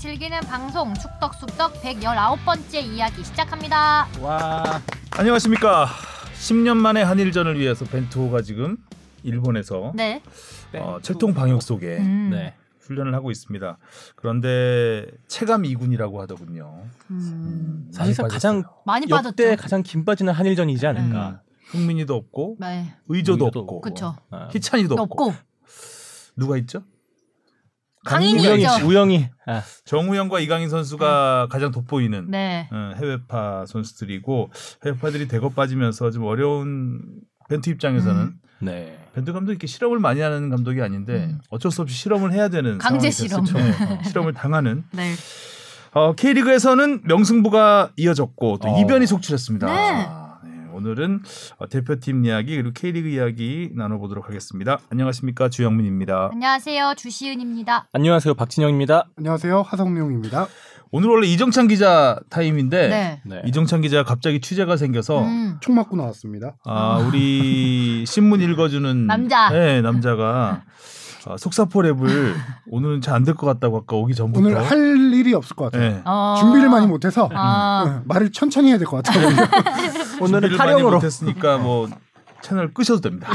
즐기는 방송 축덕숙덕 119번째 이야기 시작합니다. 와. 안녕하십니까. 10년 만에 한일전을 위해서 벤투호가 지금 일본에서 네. 어, 철통 방역 속에 음. 네. 훈련을 하고 있습니다. 그런데 체감 2군이라고 하더군요. 음. 사실상 많이 가장. 많이 역대 빠졌죠. 가장 긴 빠지는 한일전이지 않을까. 음. 흥민이도 없고 네. 의조도 의조도 없고 그쵸. 아. 희찬이도 없고, 없고 누가 있죠? 강인이 우영이. 우영이. 아. 정우영과 이강인 선수가 가장 돋보이는 네. 어, 해외파 선수들이고 해외파들이 대거 빠지면서 좀 어려운 벤투 입장에서는 음. 네. 벤투 감독이 이렇게 실험을 많이 하는 감독이 아닌데 음. 어쩔 수 없이 실험을 해야 되는 강제. 실험. 네, 실험을 당하는 네. 어, K리그에서는 명승부가 이어졌고 또 어. 이변이 속출했습니다. 네. 아, 네, 오늘은 어, 대표팀 이야기 그리고 K리그 이야기 나눠보도록 하겠습니다. 안녕하십니까 주영민입니다. 안녕하세요. 주시은입니다. 안녕하세요. 박진영입니다. 안녕하세요 하성룡입니다. 오늘 원래 이정찬 기자 타임인데 네. 네. 이정찬 기자가 갑자기 취재가 생겨서 음. 총 맞고 나왔습니다. 아 우리 신문 읽어주는 남자. 네 남자가 아, 속사포 랩을 오늘은 잘 안 될 것 같다고 아까 오기 전부터 오늘 할 일이 없을 것 같아요. 네. 어. 준비를 많이 못해서 아. 응, 말을 천천히 해야 될 것 같아요. 오늘은 타령으로. 못했으니까 뭐 채널 끄셔도 됩니다.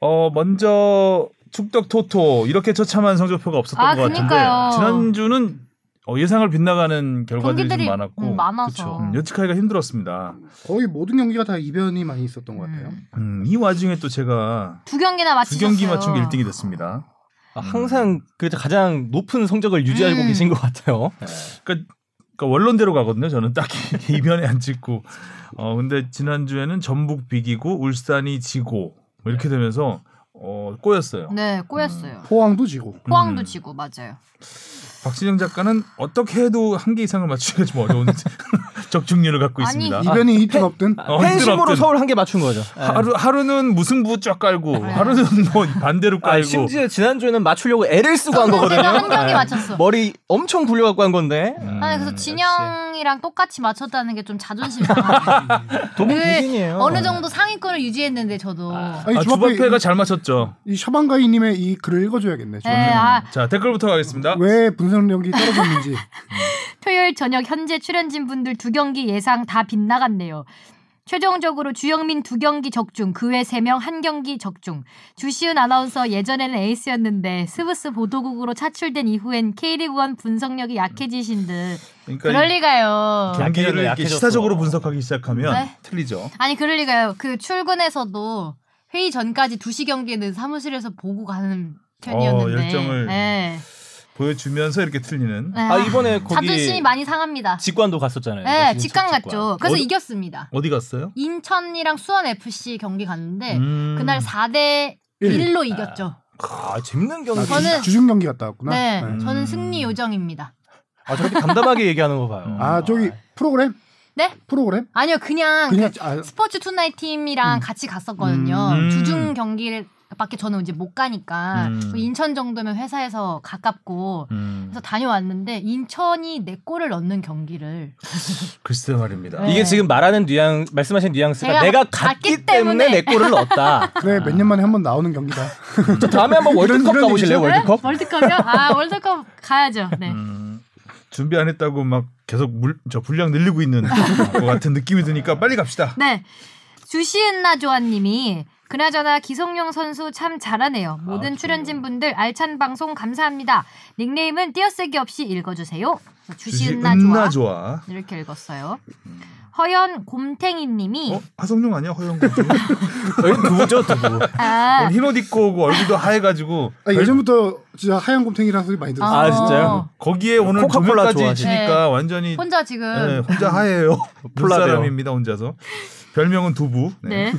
어 먼저 축덕 토토 이렇게 처참한 성적표가 없었던 아, 것 같은데 그니까요. 지난주는 어, 예상을 빗나가는 결과들이 경기들이, 좀 많았고 음, 많아서. 그쵸. 음, 예측하기가 힘들었습니다. 거의 모든 경기가 다 이변이 많이 있었던 것 같아요. 음. 음, 이 와중에 또 제가 두 경기나 두 맞히셨어요. 경기 맞춘 게 1등이 됐습니다. 아, 항상 그 가장 높은 성적을 유지하고 음. 계신 것 같아요. 네. 그러니까, 그러니까 원론대로 가거든요. 저는 딱히 이변에 안 찍고. 어 근데 지난 주에는 전북 비기고 울산이 지고 뭐 이렇게 되면서 어 꼬였어요. 네, 꼬였어요. 포항도 지고 포항도 음. 지고 맞아요. 박진영 작가는 어떻게 해도 한 개 이상을 맞추기가 좀 어려운 적중률을 갖고 아니, 있습니다. 이변이 있든 없든 어, 팬심으로 서울 한 개 맞춘 거죠. 네. 하루 하루는 무승부 쫙 깔고 네. 하루는 뭐 반대로 아, 깔고 심지어 지난 주에는 맞추려고 애를 쓰고 한 거거든요. 한 경기 네. 맞췄어. 머리 엄청 굴려 갖고 한 건데. 음, 아니 그래서. 진영이랑 똑같이 맞췄다는 게 좀 자존심 비긴이에요. 어느 정도 상위권을 유지했는데 저도. 아. 아니 아, 주바페 주바페가 잘 맞췄죠. 이 샤방가이님의 이 글을 읽어줘야겠네. 네, 아, 자 댓글부터 가겠습니다. 왜 분석 력이 떨어졌는지 토요일 저녁 현재 출연진 분들 두 경기 예상 다 빗나갔네요. 최종적으로 주영민 두 경기 적중, 그 외 세 명 한 경기 적중. 주시은 아나운서 예전에는 에이스였는데 스브스 보도국으로 차출된 이후엔 K리그1 분석력이 약해지신 듯. 그러니까 그럴 리가요. 경기를 이렇게. 시사적으로 분석하기 시작하면 네. 틀리죠. 아니 그럴 리가요. 그 출근해서도 회의 전까지 2시 경기는 사무실에서 보고 가는 편이었는데. 어, 열정을 네. 보여주면서 이렇게 틀리는. 네. 아 이번에 거기 자존심이 많이 상합니다. 직관도 갔었잖아요. 네, 직관 갔죠. 그래서 어디- 이겼습니다. 어디 갔어요? 인천이랑 수원 FC 경기 갔는데 음. 그날 4대 일. 1로 이겼죠. 아 재밌는 경기. 아, 저는- 주중 경기 갔다 왔구나. 네, 음. 저는 승리 요정입니다. 아 저렇게 담담하게 얘기하는 거 봐요. 아 저기 프로그램 네? 프로그램 아니요, 그냥, 그냥 그 아, 스포츠 투나잇 팀이랑 음. 같이 갔었거든요. 음. 주중 경기를 밖에 저는 이제 못 가니까 음. 뭐 인천 정도면 회사에서 가깝고 음. 그래서 다녀왔는데 인천이 네 골을 넣는 경기를 글쎄 말입니다. 네. 이게 지금 말하는 뉘앙 말씀하신 뉘앙스가 제가 내가 갔기 갔기 때문에 때문에 내 골을 넣었다. 그래 몇 년 만에 한 번 나오는 경기다. 저 다음에 한번 월드컵 이런 가보실래요? 얘기죠? 월드컵? 네? 월드컵이요? 아 월드컵 가야죠. 네. 음, 준비 안 했다고 막 계속 물, 저 분량 늘리고 있는 것 같은 느낌이 드니까 빨리 갑시다. 네. 주시은나 조아님이 그나저나 기성용 선수 참 잘하네요. 모든 아, 출연진 분들 알찬 방송 감사합니다. 닉네임은 띄어쓰기 없이 읽어주세요. 주시 은나 은나 조아 좋아. 이렇게 읽었어요. 허연 곰탱이님이 어 하성룡 아니야 허영 곰. 여기 두부죠 두부. 아, 오늘 흰옷 입고 오고 얼굴도 하얘가지고 아, 예전부터 진짜 하얀 곰탱이라는 소리 많이 들었어요. 아, 진짜요? 거기에 오늘 코카콜라 조명까지 좋아하시네. 지니까 완전히 혼자 지금 네, 혼자 하얘요. 폴라베어. 눈사람입니다 혼자서. 별명은 두부. 네. 네,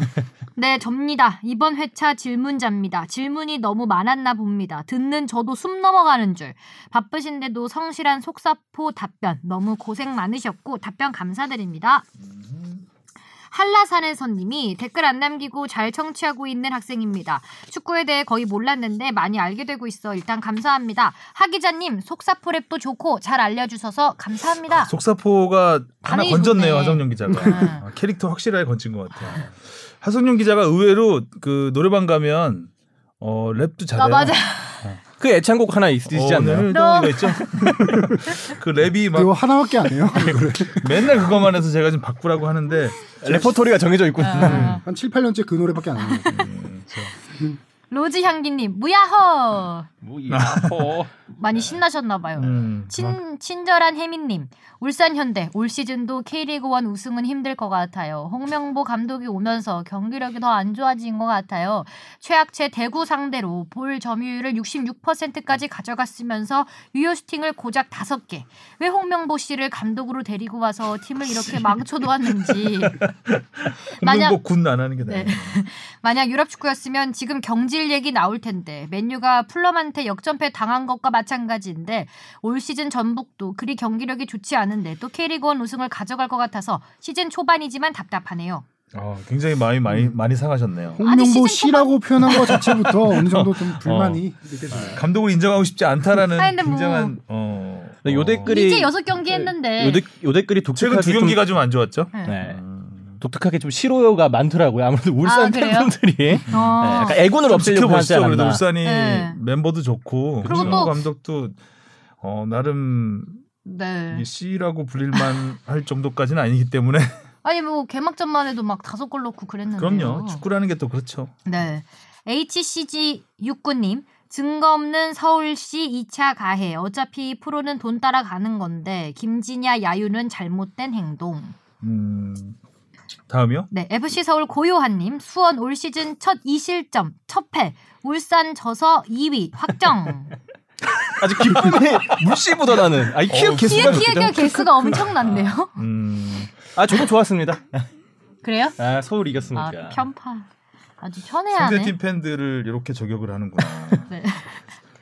접니다. 이번 회차 질문자입니다. 질문이 너무 많았나 봅니다. 듣는 저도 숨 넘어가는 줄. 바쁘신데도 성실한 속사포 답변 너무 고생 많으셨고 답변 감사드립니다. 한라산에서님이 댓글 안 남기고 잘 청취하고 있는 학생입니다. 축구에 대해 거의 몰랐는데 많이 알게 되고 있어 일단 감사합니다. 하 기자님 속사포 랩도 좋고 잘 알려주셔서 감사합니다. 속사포가 하나 건졌네요. 하성룡 기자가 음. 아, 캐릭터 확실하게 건진 것 같아요. 하성룡 기자가 의외로 그 노래방 가면 어 랩도 잘해요. 아 맞아. 그 애창곡 하나 있으시지 않나요? 오늘 덩이가 있죠. 그 랩이 막 그거 하나밖에 안 해요. 맨날 그것만 해서 제가 좀 바꾸라고 하는데 레퍼토리가 정해져 있군요. 아. 한 7, 8년째 그 노래밖에 안 해요. 로즈 향기님 무야호 뭐야? 많이 신나셨나봐요. 음, 친, 친절한 혜민님, 울산 현대 올 시즌도 K리그 1 우승은 힘들 것 같아요. 홍명보 감독이 오면서 경기력이 더 안 좋아진 것 같아요. 최악체 대구 상대로 볼 점유율을 66%까지 가져갔으면서 유효 슈팅을 고작 5개. 왜 홍명보 씨를 감독으로 데리고 와서 팀을 이렇게 망쳐놓았는지. 만약 홍명보 군안 하는 게 나아요. 네. 만약 유럽 축구였으면 지금 경질 얘기 나올 텐데 맨유가 풀럼한테 역전패 당한 것과 마찬가지인데 올 시즌 전북도 그리 경기력이 좋지 않은데 또 K리그1 우승을 가져갈 것 같아서 시즌 초반이지만 답답하네요. 아, 굉장히 많이 많이 많이 상하셨네요. 홍명보 씨라고 표현한 것 자체부터 어느 정도 좀 불만이 느껴져요. 감독을 인정하고 싶지 않다라는 아니, 뭐- 굉장한 어. 네, 요 댓글이 이제 여섯 경기 했는데 요, 댓, 요 댓글이 최근 독특하게 두 좀- 경기가 좀 안 좋았죠. 네. 네. 음. 독특하게 좀 싫어요가 많더라고요. 아무래도 울산 아? 팬분들이 네, 어. 약간 애군을 좀 없애려고 하지 지켜보시죠. 그래도 않았나. 울산이 네. 멤버도 좋고 그리고 또- 감독도 어, 나름 네. C라고 불릴만 할 정도까지는 아니기 때문에 아니 뭐 개막전만 해도 막 다섯 골 넣고 그랬는데. 그럼요. 축구라는 게 또 그렇죠. 네. HCG 육구님 증거 없는 서울시 2차 가해. 어차피 프로는 돈 따라가는 건데 김진야 야유는 잘못된 행동. 음. 다음이요? 네, FC 서울 고요한님 수원 올 시즌 첫 2실점 첫 패. 울산 져서 2위 확정. 아주 기쁨이 물씨 묻어나는. 아, 이 키읔 어, 개수가 키읔 키읔 개수가 엄청났네요. 음. 아, 저도 좋았습니다. 그래요? 아, 서울 아 이겼으니까. 편파. 아주 편애하네. 상대팀 팬들을 이렇게 저격을 하는구나. 네.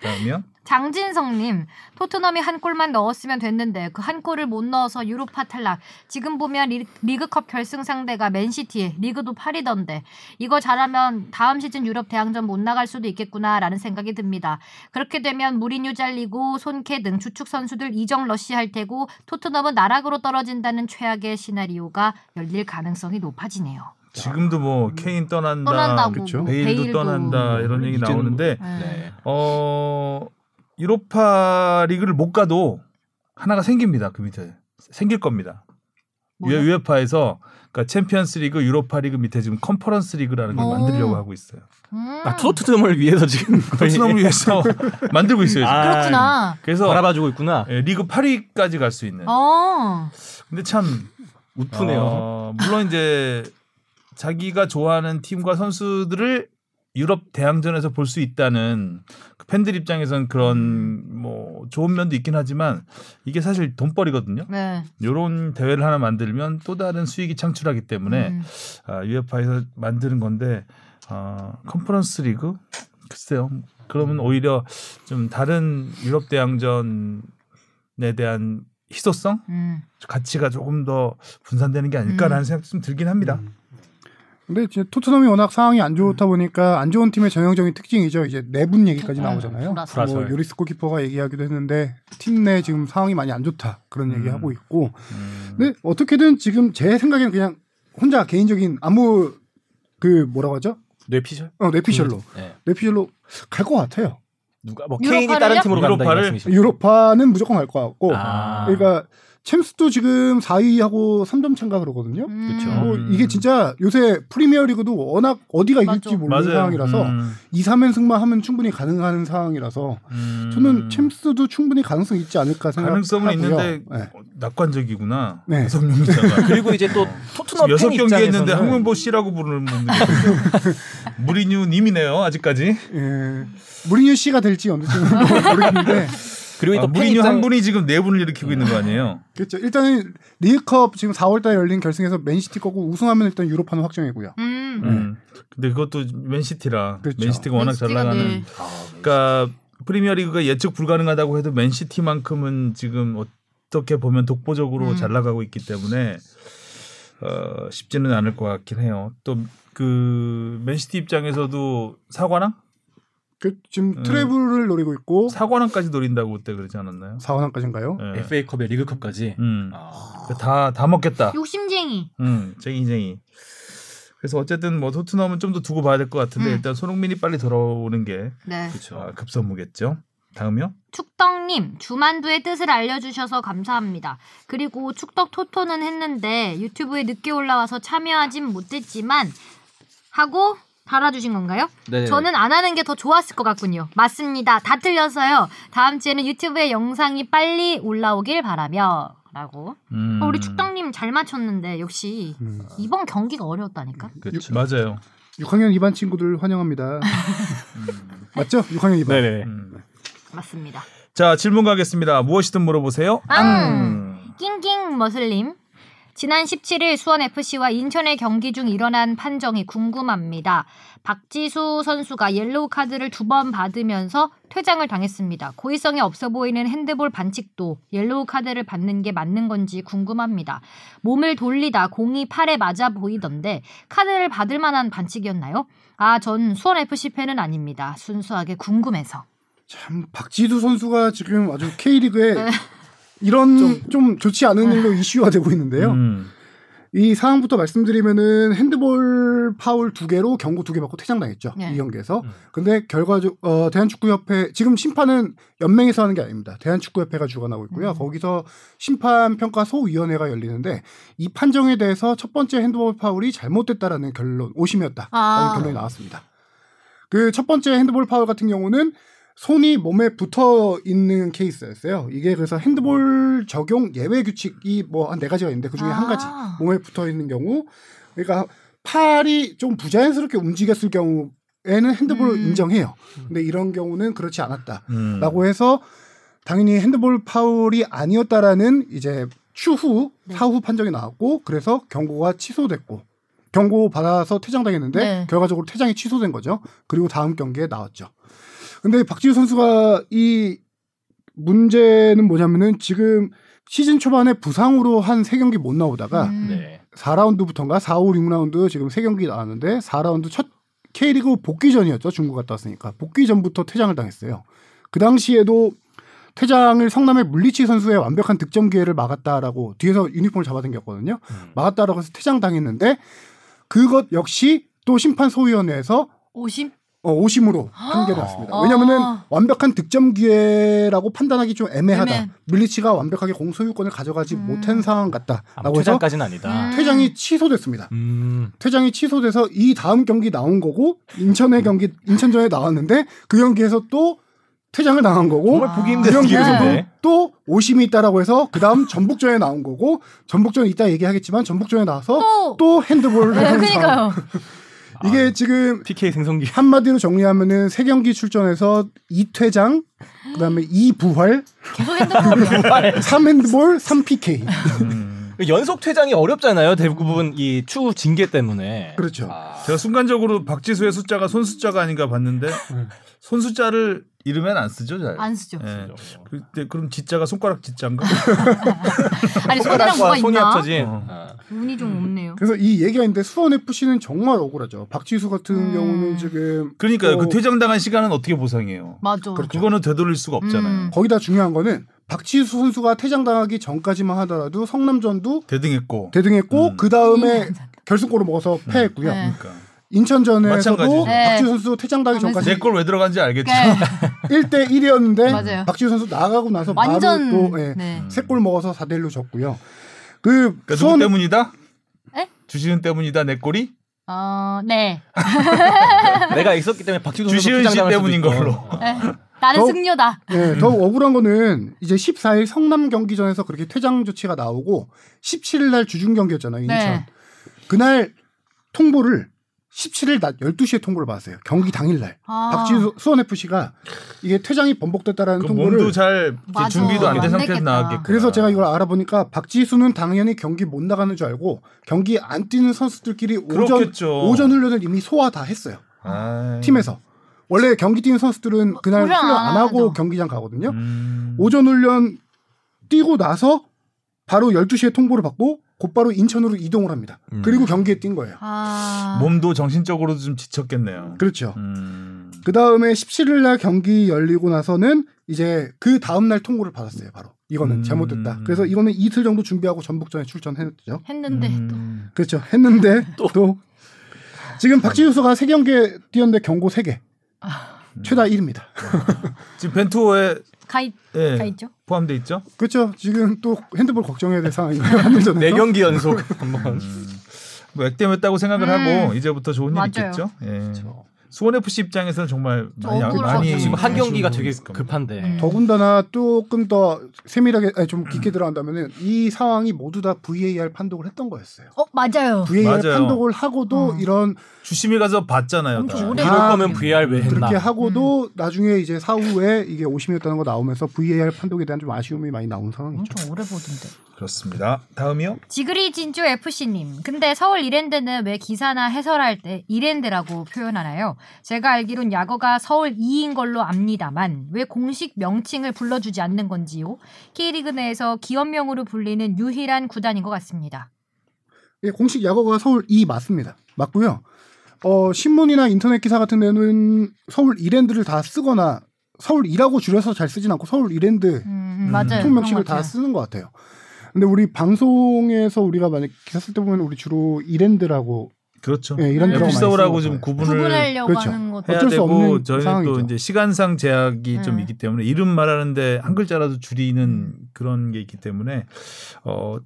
다음이요? 장진성님 토트넘이 한 골만 넣었으면 됐는데 그 한 골을 못 넣어서 유로파 탈락. 지금 보면 리, 리그컵 결승 상대가 맨시티 리그도 8위던데 이거 잘하면 다음 시즌 유럽 대항전 못 나갈 수도 있겠구나라는 생각이 듭니다. 그렇게 되면 무리뉴 잘리고 손케 등 주축 선수들 이적 러시할 테고 토트넘은 나락으로 떨어진다는 최악의 시나리오가 열릴 가능성이 높아지네요. 지금도 뭐 케인 떠난다, 떠난다고. 뭐 베일도, 베일도. 떠난다 이런 얘기 나오는데 네. 네. 어 유로파 리그를 못 가도 하나가 생깁니다. 그 밑에 생길 겁니다. 뭐요? 유- 유에파에서 그러니까 챔피언스 리그, 유로파 리그 밑에 지금 컨퍼런스 리그라는 걸 오. 만들려고 하고 있어요. 음, 아, 토트넘을 위해서 지금 토트넘을 위해서 만들고 있어요. 지금. 아, 그렇구나. 그래서 바라봐주고 있구나. 예, 리그 8위까지 갈 수 있는. 어. 근데 참 우프네요. 어, 물론 이제 자기가 좋아하는 팀과 선수들을 유럽 대항전에서 볼 수 있다는 그 팬들 입장에선 그런 뭐 좋은 면도 있긴 하지만 이게 사실 돈벌이거든요. 네. 이런 대회를 하나 만들면 또 다른 수익이 창출하기 때문에 음. 아, UEFA에서 만드는 건데 아, 컨퍼런스 리그 글쎄요. 그러면 오히려 좀 다른 유럽 대항전에 대한 희소성 음. 가치가 조금 더 분산되는 게 아닐까라는 음. 생각이 좀 들긴 합니다. 근데 이제 토트넘이 워낙 상황이 안 좋다 보니까 안 좋은 팀의 전형적인 특징이죠. 이제 내분 얘기까지 네, 나오잖아요. 불화설. 뭐 요리스 골키퍼가 얘기하기도 했는데 팀 내 지금 상황이 많이 안 좋다 그런 음. 얘기하고 있고. 음. 근데 어떻게든 지금 제 생각에는 그냥 혼자 개인적인 아무 그 뭐라고 하죠? 뇌피셜? 어 뇌피셜로 네. 뇌피셜로 갈 것 같아요. 누가 뭐? 케인이 다른 팀으로 간다 이 유로파를? 유로파는 무조건 갈 것 같고. 아. 그러니까 챔스도 지금 4위하고 3점 차인가 그러거든요. 음. 그쵸. 뭐 음. 이게 진짜 요새 프리미어리그도 워낙 어디가 이길지. 모르는 맞아요. 상황이라서 음. 2, 3연 승만 하면 충분히 가능한 상황이라서 음. 저는 챔스도 충분히 가능성이 있지 않을까 생각하고요. 가능성은 있는데 네. 어, 낙관적이구나. 네. 그리고 이제 또 토트넘 여섯 팬 경기 했는데 입장에서는 항문보 씨라고 부르는 분들 무리뉴 님이네요 아직까지. 예. 무리뉴 씨가 될지 언제쯤 모르겠는데 그리고 아, 또팬 무리뉴 입장 한 분이 지금 네 분을 일으키고 있는 거 아니에요? 그렇죠. 일단은 리그컵 지금 4월달에 열린 결승에서 맨시티 거고 우승하면 일단 유로파는 확정이고요. 음. 음. 근데 그것도 맨시티라 그렇죠. 맨시티가 워낙 잘 맨시티가 나가는. 네. 그러니까 프리미어리그가 예측 불가능하다고 해도 맨시티만큼은 지금 어떻게 보면 독보적으로 음. 잘 나가고 있기 때문에 어, 쉽지는 않을 것 같긴 해요. 또 그 맨시티 입장에서도 사관왕 그 지금 음. 트래블을 노리고 있고 사관왕까지 노린다고 그때 그러지 않았나요? 4관왕까지인가요? 네. FA컵에 리그컵까지. 음. 아. 다, 다 먹겠다. 욕심쟁이. 음, 쟁이쟁이. 그래서 어쨌든 뭐 토트넘은 좀 더 두고 봐야 될 것 같은데 음. 일단 손흥민이 빨리 돌아오는 게 네. 그렇죠. 아, 급선무겠죠. 다음이요? 축덕님 주만두의 뜻을 알려주셔서 감사합니다. 그리고 축덕 토토는 했는데 유튜브에 늦게 올라와서 참여하진 못했지만 하고 달아주신 건가요? 네. 저는 안 하는 게 더 좋았을 것 같군요. 맞습니다. 다 틀려서요. 다음 주에는 유튜브에 영상이 빨리 올라오길 바라며 라고. 음. 어, 우리 축덕님 잘 맞췄는데 역시 음. 이번 경기가 어려웠다니까. 그렇죠. 맞아요. 6학년 2반 친구들 환영합니다. 맞죠? 6학년 2반. 네네. 음. 맞습니다. 자 질문 가겠습니다. 무엇이든 물어보세요. 앙! 낑낑 머슬님. 지난 17일 수원FC와 인천의 경기 중 일어난 판정이 궁금합니다. 박지수 선수가 옐로우 카드를 두 번 받으면서 퇴장을 당했습니다. 고의성이 없어 보이는 핸드볼 반칙도 옐로우 카드를 받는 게 맞는 건지 궁금합니다. 몸을 돌리다 공이 팔에 맞아 보이던데 카드를 받을 만한 반칙이었나요? 아, 전 수원FC 팬은 아닙니다. 순수하게 궁금해서. 참 박지수 선수가 지금 아주 K리그에 네. 이런 좀, 좋지 않은 일로 이슈가 되고 있는데요. 음. 이 상황부터 말씀드리면은 핸드볼 파울 두 개로 경고 두 개 받고 퇴장당했죠. 네. 이 경기에서. 음. 근데 결과적 어 대한축구협회 지금 심판은 연맹에서 하는 게 아닙니다. 대한축구협회가 주관하고 있고요. 음. 거기서 심판 평가 소위원회가 열리는데 이 판정에 대해서 첫 번째 핸드볼 파울이 잘못됐다라는 결론 오심이었다라는 아. 결론이 나왔습니다. 그 첫 번째 핸드볼 파울 같은 경우는 손이 몸에 붙어 있는 케이스였어요. 이게 그래서 핸드볼 적용 예외 규칙이 뭐 한 네 가지가 있는데 그 중에 한 가지 아. 몸에 붙어 있는 경우, 그러니까 팔이 좀 부자연스럽게 움직였을 경우에는 핸드볼을 음. 인정해요. 근데 이런 경우는 그렇지 음. 않았다라고 해서 당연히 핸드볼 파울이 아니었다라는 이제 추후 네. 사후 판정이 나왔고 그래서 경고가 취소됐고 경고 받아서 퇴장당했는데 네. 결과적으로 퇴장이 취소된 거죠. 그리고 다음 경기에 나왔죠. 근데 박지우 선수가 이 문제는 뭐냐면은 지금 시즌 초반에 부상으로 한 세 경기 못 나오다가 음. 네. 4라운드부터인가 4, 5, 6라운드 지금 세 경기 나왔는데 4라운드 첫 K리그 복귀전이었죠. 중국 갔다 왔으니까. 복귀전부터 퇴장을 당했어요. 그 당시에도 퇴장을 성남의 물리치 선수의 완벽한 득점 기회를 막았다라고 뒤에서 유니폼을 잡아당겼거든요. 음. 막았다라고 해서 퇴장 당했는데 그것 역시 또 심판 소위원회에서 오심? 어, 오심으로 판결을 났습니다. 아. 왜냐면은 완벽한 득점 기회라고 판단하기 좀 애매하다. 애매해. 물리치가 완벽하게 공소유권을 가져가지 음. 못한 상황 같다라고 해서 퇴장까지는 아니다. 음. 퇴장이 취소됐습니다. 음. 퇴장이 취소돼서 이 다음 경기 나온 거고 인천의 경기 인천전에 나왔는데 그 경기에서 또 퇴장을 당한 거고 정말 보기 아. 힘든 그 경기에서도 기회인데. 또 오심이 있다라고 해서 그 다음 전북전에 나온 거고 전북전 이따 얘기하겠지만 전북전에 나와서 또! 또 핸드볼을 네. 그니까요. 이게 지금 PK 생성기. 한마디로 정리하면은 세 경기 출전해서 2퇴장 그다음에 2부활 계속 핸드볼. 3핸드볼 3PK 음. 연속 퇴장이 어렵잖아요. 대부분 이 추후 징계 때문에. 그렇죠. 아, 제가 순간적으로 박지수의 숫자가 손 숫자가 아닌가 봤는데 손 숫자를 이름엔 안 쓰죠, 잘. 안 쓰죠. 예. 그때 그럼 지자가 손가락 지자인가? 아니 손이랑 뭐가 손이 있나? 합쳐진. 어. 아. 운이 좀 없네요. 그래서 이 얘기가 있는데 수원 FC는 정말 억울하죠. 박지수 같은 음. 경우는 지금 그러니까요. 어, 그 퇴장당한 시간은 어떻게 보상해요? 맞아. 그렇죠. 그거는 되돌릴 수가 없잖아요. 음. 거기다 중요한 거는 박지수 선수가 퇴장당하기 전까지만 하더라도 성남전도 대등했고. 대등했고 음. 그 다음에 결승골을 먹어서 패했고요. 네. 그러니까. 인천전에서도 마찬가지죠. 박지수 선수 퇴장당하기 하면서 전까지 내걸왜 들어간지 알겠죠? 네. 1대 1이었는데 맞아요. 박지수 선수 나가고 나서 완전 바로 또 예, 네. 세골 먹어서 4대 1로 졌고요. 그 그러니까 수원 누구 때문이다? 에? 주시은 때문이다 내 꼴이? 어, 네. 내가 있었기 때문에 박지수 선수 주시은 씨 때문인. 걸로. 어. 네. 나는 더- 승려다. 예, 더 억울한 거는 이제 14일 성남 경기전에서 그렇게 퇴장 조치가 나오고 17일 날 주중 경기였잖아요, 인천. 네. 그날 통보를 17일 낮 12시에 통보를 받았어요. 경기 당일 날. 아. 박지수 수원 FC가 이게 퇴장이 번복됐다라는 그 통보를 몸도 잘 맞아. 준비도 안된안 상태에서. 나왔겠고. 그래서 제가 이걸 알아보니까 박지수는 당연히 경기 못 나가는 줄 알고 경기 안 뛰는 선수들끼리 오전 그렇겠죠. 오전 훈련을 이미 소화 다 했어요. 아이. 팀에서. 원래 경기 뛰는 선수들은 그날 훈련 훈련 안안 하고 하죠. 경기장 가거든요. 음. 오전 훈련 뛰고 나서 바로 12시에 통보를 받고 곧바로 인천으로 이동을 합니다. 음. 그리고 경기에 뛴 거예요. 아. 몸도 정신적으로도 좀 지쳤겠네요. 그렇죠. 음. 그 다음에 17일 날 경기 열리고 나서는 이제 그 다음 날 통보를 받았어요. 바로 이거는 음. 잘못됐다. 그래서 이거는 이틀 정도 준비하고 전북전에 출전했죠. 했는데 또. 음. 그렇죠. 했는데 또, 지금 박지수가 세 경기 뛰었는데 경고 세 개. 최다 1입니다. 지금 벤투어에 가입 예, 가 있죠. 포함돼 있죠. 그렇죠. 지금 또 핸드볼 걱정해야 될 상황이고요. 전에서. 네 경기 연속 한번. 뭐 액땜했다고 생각을 음. 하고 이제부터 좋은 일 맞아요. 있겠죠. 예. 수원 FC 입장에서는 정말 많이. 많이 지금 한 경기가 되게. 급한데. 음. 더군다나 조금 더 세밀하게 아니, 좀 깊게 들어간다면은 이 상황이 모두 다 VAR 판독을 했던 거였어요. 어 맞아요. VAR 맞아요. 판독을 하고도 어. 이런 주심이 가서 봤잖아요. 다. 이럴 아, 거면 VR 왜 했나? 그렇게 하고도 나중에 이제 사후에 이게 오심이었다는 거 나오면서 VAR 판독에 대한 좀 아쉬움이 많이 나온 상황이죠. 엄청 오래 보던데. 그렇습니다. 다음이요. 지그리 진주 FC님. 근데 서울 이랜드는 왜 기사나 해설할 때 이랜드라고 표현하나요? 제가 알기론 야거가 서울 2인 걸로 압니다만 왜 공식 명칭을 불러주지 않는 건지요? K리그 내에서 기업명으로 불리는 유일한 구단인 것 같습니다. 예, 공식 야구가 서울 2 맞습니다. 맞고요. 어, 신문이나 인터넷 기사 같은 데는 서울 이랜드를 다 쓰거나 서울 2라고 줄여서 잘 쓰진 않고 서울 이랜드 음, 맞아요. 통명식을 다. 쓰는 것 같아요. 근데 우리 방송에서 우리가 만약 기사 쓸 때 보면 우리 주로 이랜드라고 그렇죠. 예, 이런 음. 데가 많이 FC 쓰는 서울하고 것 좀. 구분을 구분하려고 그렇죠. 하는 것도 해야 되고 저희는 상황이죠. 또 이제 시간상 제약이 좀 음. 있기 때문에 이름 말하는데 한 글자라도 줄이는 그런 게 있기 때문에 어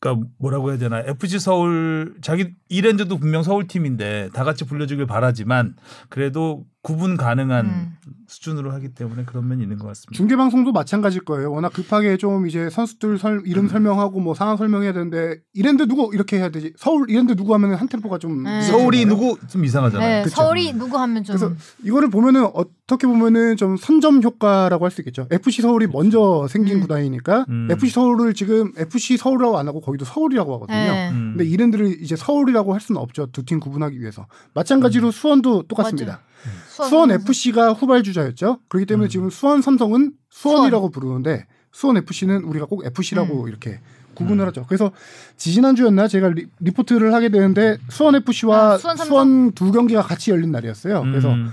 그러니까 뭐라고 해야 되나 FC 서울 자기 이랜드도 분명 서울 팀인데 다 같이 불려주길 바라지만 그래도 구분 가능한 음. 수준으로 하기 때문에 그런 면이 있는 것 같습니다. 중계 방송도 마찬가지일 거예요. 워낙 급하게 좀 이제 선수들 설, 음. 이름 설명하고 뭐 상황 설명해야 되는데 이랜드 누구 이렇게 해야 되지. 서울 이랜드 누구 하면 한 템포가 좀 네. 서울이 누구 좀 이상하잖아요. 네, 그쵸. 서울이 누구 하면 좀 그래서 이거를 보면은 어떻게 보면은 좀 선점 효과라고 할 수 있겠죠. FC 서울이 먼저 생긴 음. 구단이니까 음. FC 서울을 지금 FC 서울이라고 안 하고 거기도 서울이라고 하거든요. 네. 음. 근데 이랜드를 이제 서울이라고 할 수는 없죠. 두 팀 구분하기 위해서. 마찬가지로 수원도 똑같습니다. 수원, 수원. FC가 후발 주자였죠. 그렇기 때문에 음. 지금 수원 삼성은 수원이라고 부르는데 수원 FC는 우리가 꼭 FC라고 음. 이렇게 구분을 하죠. 그래서 지지난주였나 제가 리, 리포트를 하게 되는데 수원 FC와 아, 수원. 수원 두 경기가 같이 열린 날이었어요. 그래서 음.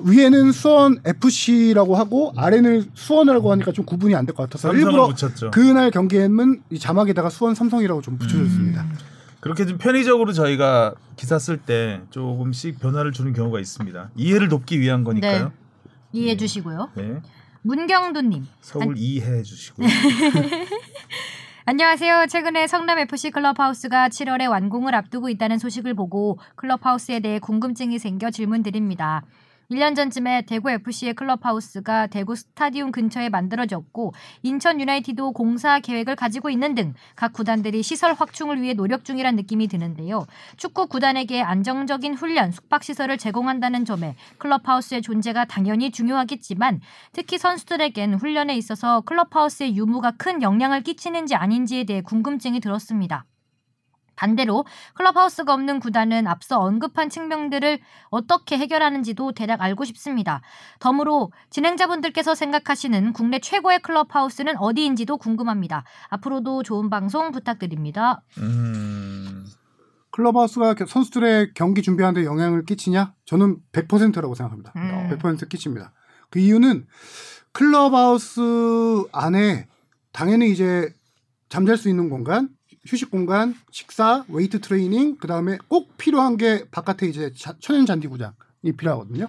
위에는 수원 FC라고 하고 아래는 수원이라고 하니까 좀 구분이 안 될 것 같아서 일부러 붙였죠. 그날 경기에는 이 자막에다가 수원 삼성이라고 좀 붙여줬습니다. 음. 그렇게 좀 편의적으로 저희가 기사 쓸 때 조금씩 변화를 주는 경우가 있습니다. 이해를 돕기 위한 거니까요. 이해해 주시고요. 네. 문경두님. 서울 이해해 주시고요. 안녕하세요. 최근에 성남 FC 클럽하우스가 7월에 완공을 앞두고 있다는 소식을 보고 클럽하우스에 대해 궁금증이 생겨 질문드립니다. 1년 전쯤에 대구 FC의 클럽하우스가 대구 스타디움 근처에 만들어졌고 인천 유나이티도 공사 계획을 가지고 있는 등 각 구단들이 시설 확충을 위해 노력 중이란 느낌이 드는데요. 축구 구단에게 안정적인 훈련, 숙박 시설을 제공한다는 점에 클럽하우스의 존재가 당연히 중요하겠지만 특히 선수들에겐 훈련에 있어서 클럽하우스의 유무가 큰 영향을 끼치는지 아닌지에 대해 궁금증이 들었습니다. 반대로 클럽하우스가 없는 구단은 앞서 언급한 측면들을 어떻게 해결하는지도 대략 알고 싶습니다. 덤으로 진행자분들께서 생각하시는 국내 최고의 클럽하우스는 어디인지도 궁금합니다. 앞으로도 좋은 방송 부탁드립니다. 음. 클럽하우스가 선수들의 경기 준비하는데 영향을 끼치냐? 저는 100%라고 생각합니다. 음. 100% 끼칩니다. 그 이유는 클럽하우스 안에 당연히 이제 잠잘 수 있는 공간, 휴식 공간, 식사, 웨이트 트레이닝, 그 다음에 꼭 필요한 게 바깥에 이제 자- 천연 잔디 구장이 필요하거든요.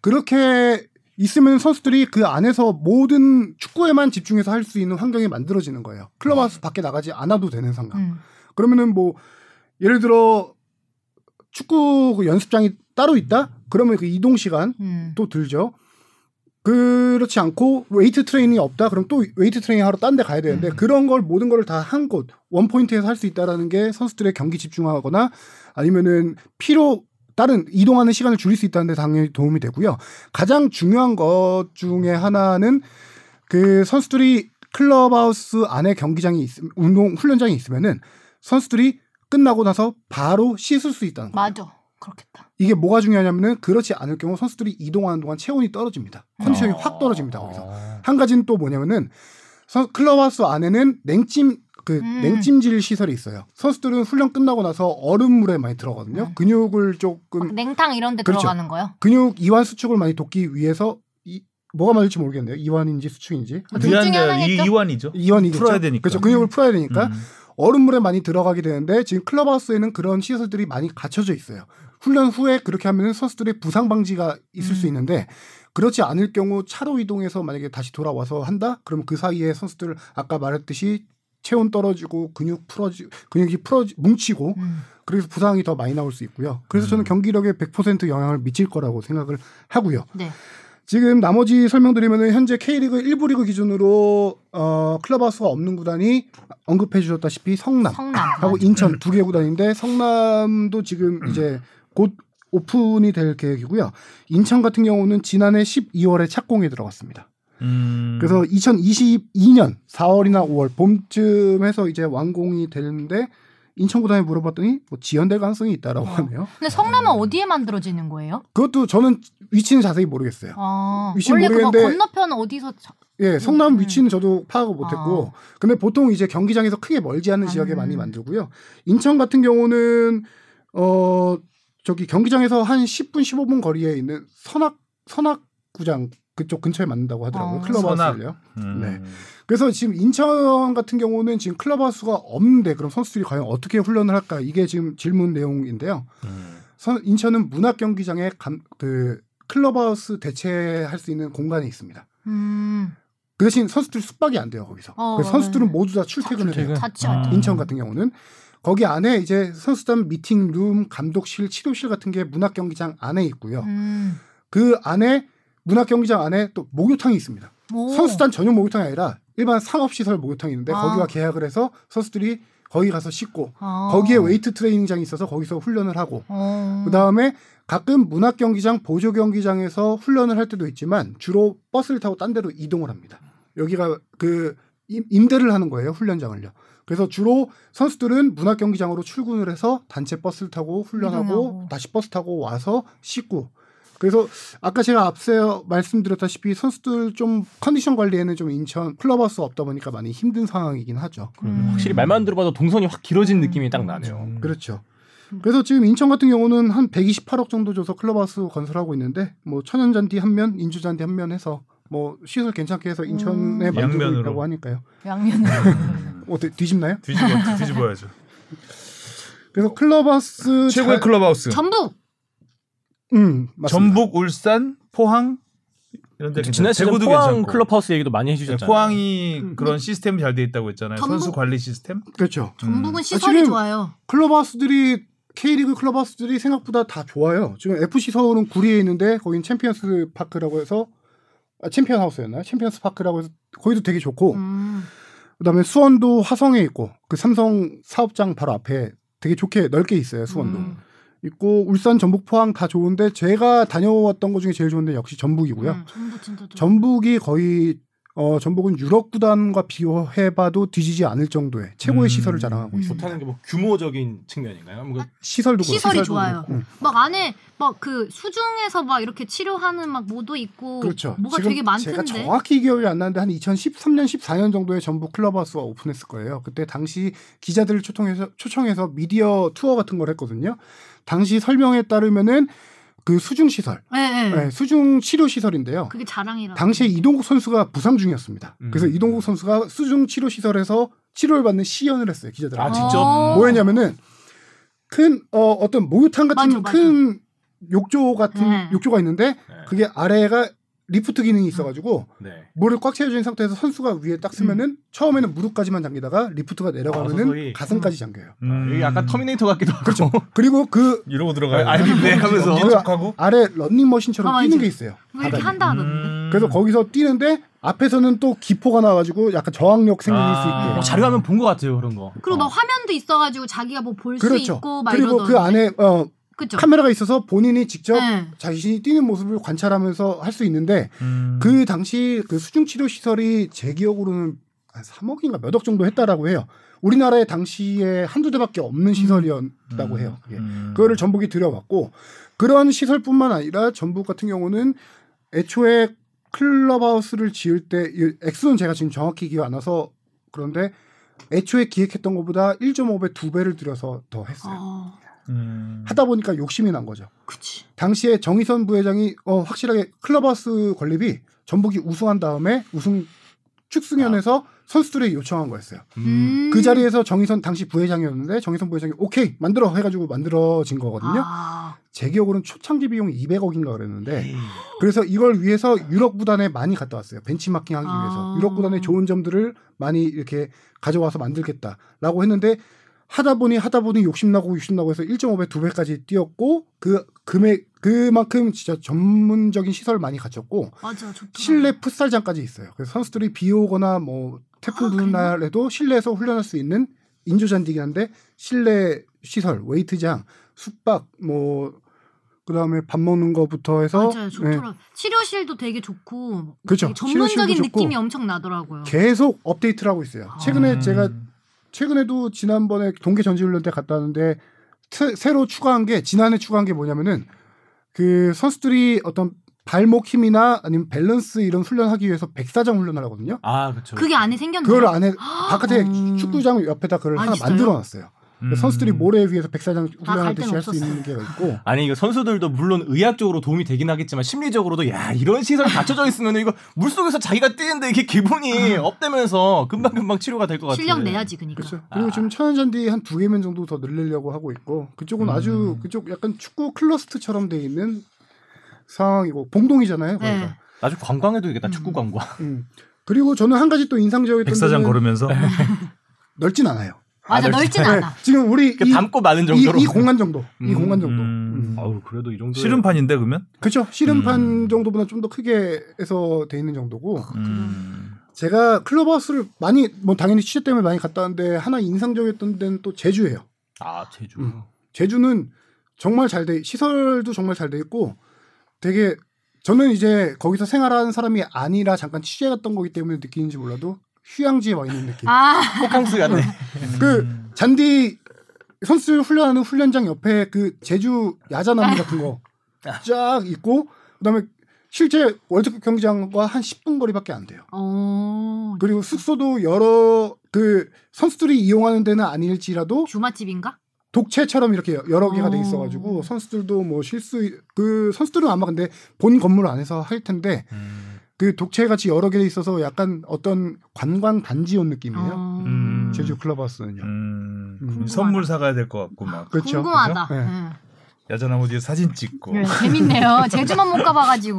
그렇게 있으면 선수들이 그 안에서 모든 축구에만 집중해서 할 수 있는 환경이 만들어지는 거예요. 클럽하우스 밖에 나가지 않아도 되는 상황. 음. 그러면은 뭐 예를 들어 축구 그 연습장이 따로 있다? 그러면 그 이동 시간 음. 또 들죠. 그렇지 않고 웨이트 트레이닝이 없다. 그럼 또 웨이트 트레이닝 하러 딴 데 가야 되는데 음. 그런 걸 모든 걸 다 한 곳 one point에서 할 수 있다라는 게 선수들의 경기 집중하거나 아니면은 필요 다른 이동하는 시간을 줄일 수 있다는 데 당연히 도움이 되고요. 가장 중요한 것 중에 하나는 그 선수들이 클럽하우스 안에 경기장이 있, 운동 훈련장이 있으면은 선수들이 끝나고 나서 바로 씻을 수 있다는 거예요. 맞아. 그렇겠다. 이게 뭐가 중요하냐면은 그렇지 않을 경우 선수들이 이동하는 동안 체온이 떨어집니다. 컨디션이 어. 확 떨어집니다. 거기서. 어. 한 가지는 또 뭐냐면은 선- 클럽하우스 안에는 냉찜 그 음. 냉찜질 시설이 있어요. 선수들은 훈련 끝나고 나서 얼음물에 많이 들어가거든요. 음. 근육을 조금 막 냉탕 이런 데 그렇죠. 들어가는 거요? 근육 이완 수축을 많이 돕기 위해서 이, 뭐가 맞을지 모르겠네요. 이완인지 수축인지. 뭐? 이, 이완이죠. 이완이겠죠. 풀어야 되니까. 그렇죠. 근육을 풀어야 되니까 음. 얼음물에 많이 들어가게 되는데 지금 클럽하우스에는 그런 시설들이 많이 갖춰져 있어요. 훈련 후에 그렇게 하면 선수들의 부상 방지가 있을 수 음. 있는데 그렇지 않을 경우 차로 이동해서 만약에 다시 돌아와서 한다? 그러면 그 사이에 선수들 아까 말했듯이 체온 떨어지고 근육 풀어지 근육이 풀어지 뭉치고 음. 그래서 부상이 더 많이 나올 수 있고요. 그래서 저는 음. 경기력에 100% 영향을 미칠 거라고 생각을 하고요. 네. 지금 나머지 설명드리면은 현재 K리그 1부 리그 기준으로 어 클럽하우스가 없는 구단이 언급해 주셨다시피 성남 성남. 하고 인천 두 개 구단인데 성남도 지금 이제 곧 오픈이 될 계획이고요. 인천 같은 경우는 지난해 12월에 착공에 들어갔습니다. 음. 그래서 2022년 4월이나 5월 봄쯤 해서 이제 완공이 되는데 인천 구단에 물어봤더니 뭐 지연될 가능성이 있다라고 어. 하네요. 근데 성남은 어디에 만들어지는 거예요? 그것도 저는 위치는 자세히 모르겠어요. 아, 위치는 모르겠는데 건너편 어디서 저- 예, 성남 음. 위치는 저도 파악을 못했고, 근데 보통 이제 경기장에서 크게 멀지 않은 지역에 음. 많이 만들고요. 인천 같은 경우는 어 저기 경기장에서 한 10분 15분 거리에 있는 선악 선악 구장 그쪽 근처에 만든다고 하더라고요. 어. 클럽하우스를요. 음. 네. 그래서 지금 인천 같은 경우는 지금 클럽하우스가 없는데 그럼 선수들이 과연 어떻게 훈련을 할까 이게 지금 질문 내용인데요. 음. 선- 인천은 문학 경기장에 감, 그 클럽하우스 대체할 수 있는 공간이 있습니다. 음, 그 대신 선수들 숙박이 안 돼요 거기서. 어, 그래서 선수들은 네. 모두 다 출퇴근을 출퇴근. 해요. 자취 아. 인천 같은 경우는 거기 안에 이제 선수단 미팅 룸, 감독실, 치료실 같은 게 문학 경기장 안에 있고요. 음. 그 안에 문학 경기장 안에 또 목욕탕이 있습니다. 오. 선수단 전용 목욕탕이 아니라 일반 상업시설 목욕탕이 있는데 아. 거기와 계약을 해서 선수들이 거기 가서 씻고 어. 거기에 웨이트 트레이닝장이 있어서 거기서 훈련을 하고 어. 그 다음에 가끔 문학 경기장, 보조 경기장에서 훈련을 할 때도 있지만 주로 버스를 타고 딴 데로 이동을 합니다. 여기가 그 임- 임대를 하는 거예요 훈련장을요. 그래서 주로 선수들은 문학 경기장으로 출근을 해서 단체 버스를 타고 훈련하고 이동하고. 다시 버스 타고 와서 씻고. 그래서 아까 제가 앞서 말씀드렸다시피 선수들 좀 컨디션 관리에는 좀 인천 클럽하우스가 없다 보니까 많이 힘든 상황이긴 하죠. 음. 확실히 말만 들어봐도 동선이 확 길어진 음. 느낌이 딱 나네요. 음. 그렇죠. 그래서 지금 인천 같은 경우는 한 128억 정도 줘서 클럽하우스 건설하고 있는데 뭐 천연잔디 한 면, 인조잔디 한 면 해서 뭐 시설 괜찮게 해서 인천에 음. 만들고 양면으로. 있다고 하니까요. 양면을. 어, 뒤- 뒤집나요? 뒤집어 뒤집어야죠. 그래서 클럽하우스 최고의 잘- 클럽하우스. 전북. 음, 맞습니다. 전북, 울산, 포항 이런 데 지난 시즌 포항 괜찮고. 클럽하우스 얘기도 많이 네, 해주셨잖아요. 포항이 음. 그런 시스템이 잘돼 있다고 했잖아요. 전북- 선수 관리 시스템. 그렇죠. 전북은 음. 시설이 좋아요. 클럽하우스들이 K리그 클럽하우스들이 생각보다 다 좋아요. 지금 FC 서울은 구리에 있는데 거긴 챔피언스 파크라고 해서 아, 챔피언 하우스였나요? 챔피언스 파크라고 해서 거기도 되게 좋고 음. 그다음에 수원도 화성에 있고 그 삼성 사업장 바로 앞에 되게 좋게 넓게 있어요. 수원도. 음. 있고 울산, 전북, 포항 다 좋은데 제가 다녀왔던 것 중에 제일 좋은데 역시 전북이고요. 음, 전북. 전북이 거의 어 전북은 유럽 구단과 비교해봐도 뒤지지 않을 정도의 최고의 음. 시설을 자랑하고 음. 있습니다. 좋다는 게 뭐 규모적인 측면인가요? 뭔가 시설도 시설이 그렇고, 좋아요. 응. 막 안에 막 그 수중에서 막 이렇게 치료하는 막 뭐도 있고 그렇죠. 뭐가 지금 되게 많던데. 제가 정확히 기억이 안 나는데 한 2013년 14년 정도에 전북 클럽하우스가 오픈했을 거예요. 그때 당시 기자들을 초청해서 초청해서 미디어 투어 같은 걸 했거든요. 당시 설명에 따르면은 그 수중 시설, 네, 네. 네, 수중 치료 시설인데요. 그게 자랑이라. 당시에 이동국 선수가 부상 중이었습니다. 음. 그래서 이동국 선수가 수중 치료 시설에서 치료를 받는 시연을 했어요 기자들. 아, 아, 직접? 뭐였냐면은 큰 어, 어떤 목욕탕 같은 맞아, 맞아. 큰 욕조 같은 네. 욕조가 있는데 네. 그게 아래가 리프트 기능이 있어가지고 네. 물을 꽉 채워진 상태에서 선수가 위에 딱 쓰면은 처음에는 무릎까지만 잠기다가 리프트가 내려가면은 아. 가슴까지 잠겨요. 음. 여기 약간 터미네이터 같기도 하고. 그렇죠. 그리고 그 이러고 들어가요. 아, 아니, 네, 하면서. 척하고. 아래 런닝머신처럼 아, 뛰는. 게 있어요. 뭐 이렇게. 한다 하던데. 음. 그래서 거기서 뛰는데 앞에서는 또 기포가 나와가지고 약간 저항력 생길 아. 수 있게. 어, 자료 화면 본 것 같아요 그런 거. 그리고 막 어. 화면도 있어가지고 자기가 뭐 볼수 그렇죠. 있고 막 그리고 그. 안에 어, 그죠? 카메라가 있어서 본인이 직접 네. 자신이 뛰는 모습을 관찰하면서 할 수 있는데 음. 그 당시 그 수중 치료 시설이 제 기억으로는 한 3억인가 몇 억 정도 했다라고 해요. 우리나라에 당시에 한두 대밖에 없는 시설이었다고 해요. 그게. 음. 그거를 전북이 들여왔고 그런 시설뿐만 아니라 전북 같은 경우는 애초에 클럽하우스를 지을 때이 액수는 제가 지금 정확히 기억 안 나서 그런데 애초에 기획했던 것보다 1.5배, 2배를 들여서 더 했어요. 어, 음. 하다 보니까 욕심이 난 거죠. 그치. 당시에 정의선 부회장이 어, 확실하게 클럽하우스 건립이 전북이 우승한 다음에 우승 축승연에서 선수들이 요청한 거였어요. 음. 그 자리에서 정희선 당시 부회장이었는데 정희선 부회장이 오케이 만들어 해가지고 만들어진 거거든요. 아. 제 기억으로는 초창기 비용이 200억인가 그랬는데 그래서 이걸 위해서 유럽 구단에 많이 갔다 왔어요. 벤치마킹하기 아. 위해서 유럽 구단의 좋은 점들을 많이 이렇게 가져와서 만들겠다라고 했는데 하다 보니 하다 보니 욕심나고 욕심나고 해서 1.5배, 2배까지 뛰었고 그 금액 그만큼 진짜 전문적인 시설을 많이 갖췄고 맞아. 실내 풋살장까지 있어요. 그래서 선수들이 비 오거나 뭐 태풍 아, 부는 그래요? 날에도 실내에서 훈련할 수 있는 인조잔디긴 한데 실내 시설, 웨이트장, 숙박 뭐 그다음에 밥 먹는 거부터 해서 맞아요 네, 좋더라. 치료실도 되게 좋고 그렇죠. 되게 전문적인 치료실도 좋고. 느낌이 엄청 나더라고요. 계속 업데이트를 하고 있어요. 최근에 음. 제가 최근에도 지난번에 동계 전지훈련 때 갔다 왔는데 새, 새로 추가한 게 지난해 추가한 게 뭐냐면은 그 선수들이 어떤 발목 힘이나 아니면 밸런스 이런 훈련하기 위해서 백사장 훈련을 하거든요. 아 그렇죠. 그게 안에 생겼나요? 그걸 안에 바깥에 음. 축구장 옆에다 그걸 아, 하나? 만들어 놨어요. 음. 선수들이 모래 위에서 백사장 갈 훈련하듯이 데는 할수 있는 게 있고 아니 이거 선수들도 물론 의학적으로 도움이 되긴 하겠지만 심리적으로도 야 이런 시설 갖춰져 있으면 이거 물 속에서 자기가 뛰는데 이게 기분이 업되면서 금방 금방 치료가 될 것 같아요. 실력 내야지 그니까. 그렇죠. 그리고 지금 천연잔디 한 두 개면 정도 더 늘리려고 하고 있고 그쪽은 음. 아주 그쪽 약간 축구 클러스트처럼 돼 있는 상황이고 봉동이잖아요. 네. 그러니까. 아주 관광해도 되겠다 음. 축구 관광. 음. 그리고 저는 한 가지 또 인상적이었던 백사장 걸으면서 넓진 않아요. 맞아 아, 넓진 네, 않아. 지금 우리 그 이, 담고 많은 이, 정도로. 이 공간 정도, 이 음, 공간 정도. 음. 음. 아우 그래도 이 정도. 씨름판인데 그러면? 그렇죠. 씨름판 음. 정도보다 좀 더 크게 해서 돼 있는 정도고. 음. 제가 클럽하우스를 많이 뭐 당연히 취재 때문에 많이 갔다 왔는데 하나 인상적이었던 데는 또 제주예요. 아 제주. 음. 제주는 정말 잘 돼, 시설도 정말 잘 돼 있고 되게 저는 이제 거기서 생활하는 사람이 아니라 잠깐 취재 갔던 거기 때문에 느끼는지 몰라도 휴양지에 와 있는 느낌. 아 호캉스 같네. 그 잔디 선수 훈련하는 훈련장 옆에 그 제주 야자나무 같은 거 쫙 있고 그다음에 실제 월드컵 경기장과 한 10분 거리밖에 안 돼요. 어. 그리고 숙소도 여러 그 선수들이 이용하는 데는 아닐지라도 주맛집인가? 독채처럼 이렇게 여러 개가 돼 어. 있어가지고 선수들도 뭐 실수 그 선수들은 아마 근데 본 건물 안에서 할 텐데 음. 그 독채 같이 여러 개 있어서 약간 어떤 관광 단지 온 느낌이에요. 어. 음. 제주 클럽하우스는요. 음. 음. 선물 사가야 될 것 같고 막 그렇죠. 궁금하다. 그죠? 네. 응. 야자나무 뒤에 사진 찍고. 네, 재밌네요. 제주만 못 가봐가지고.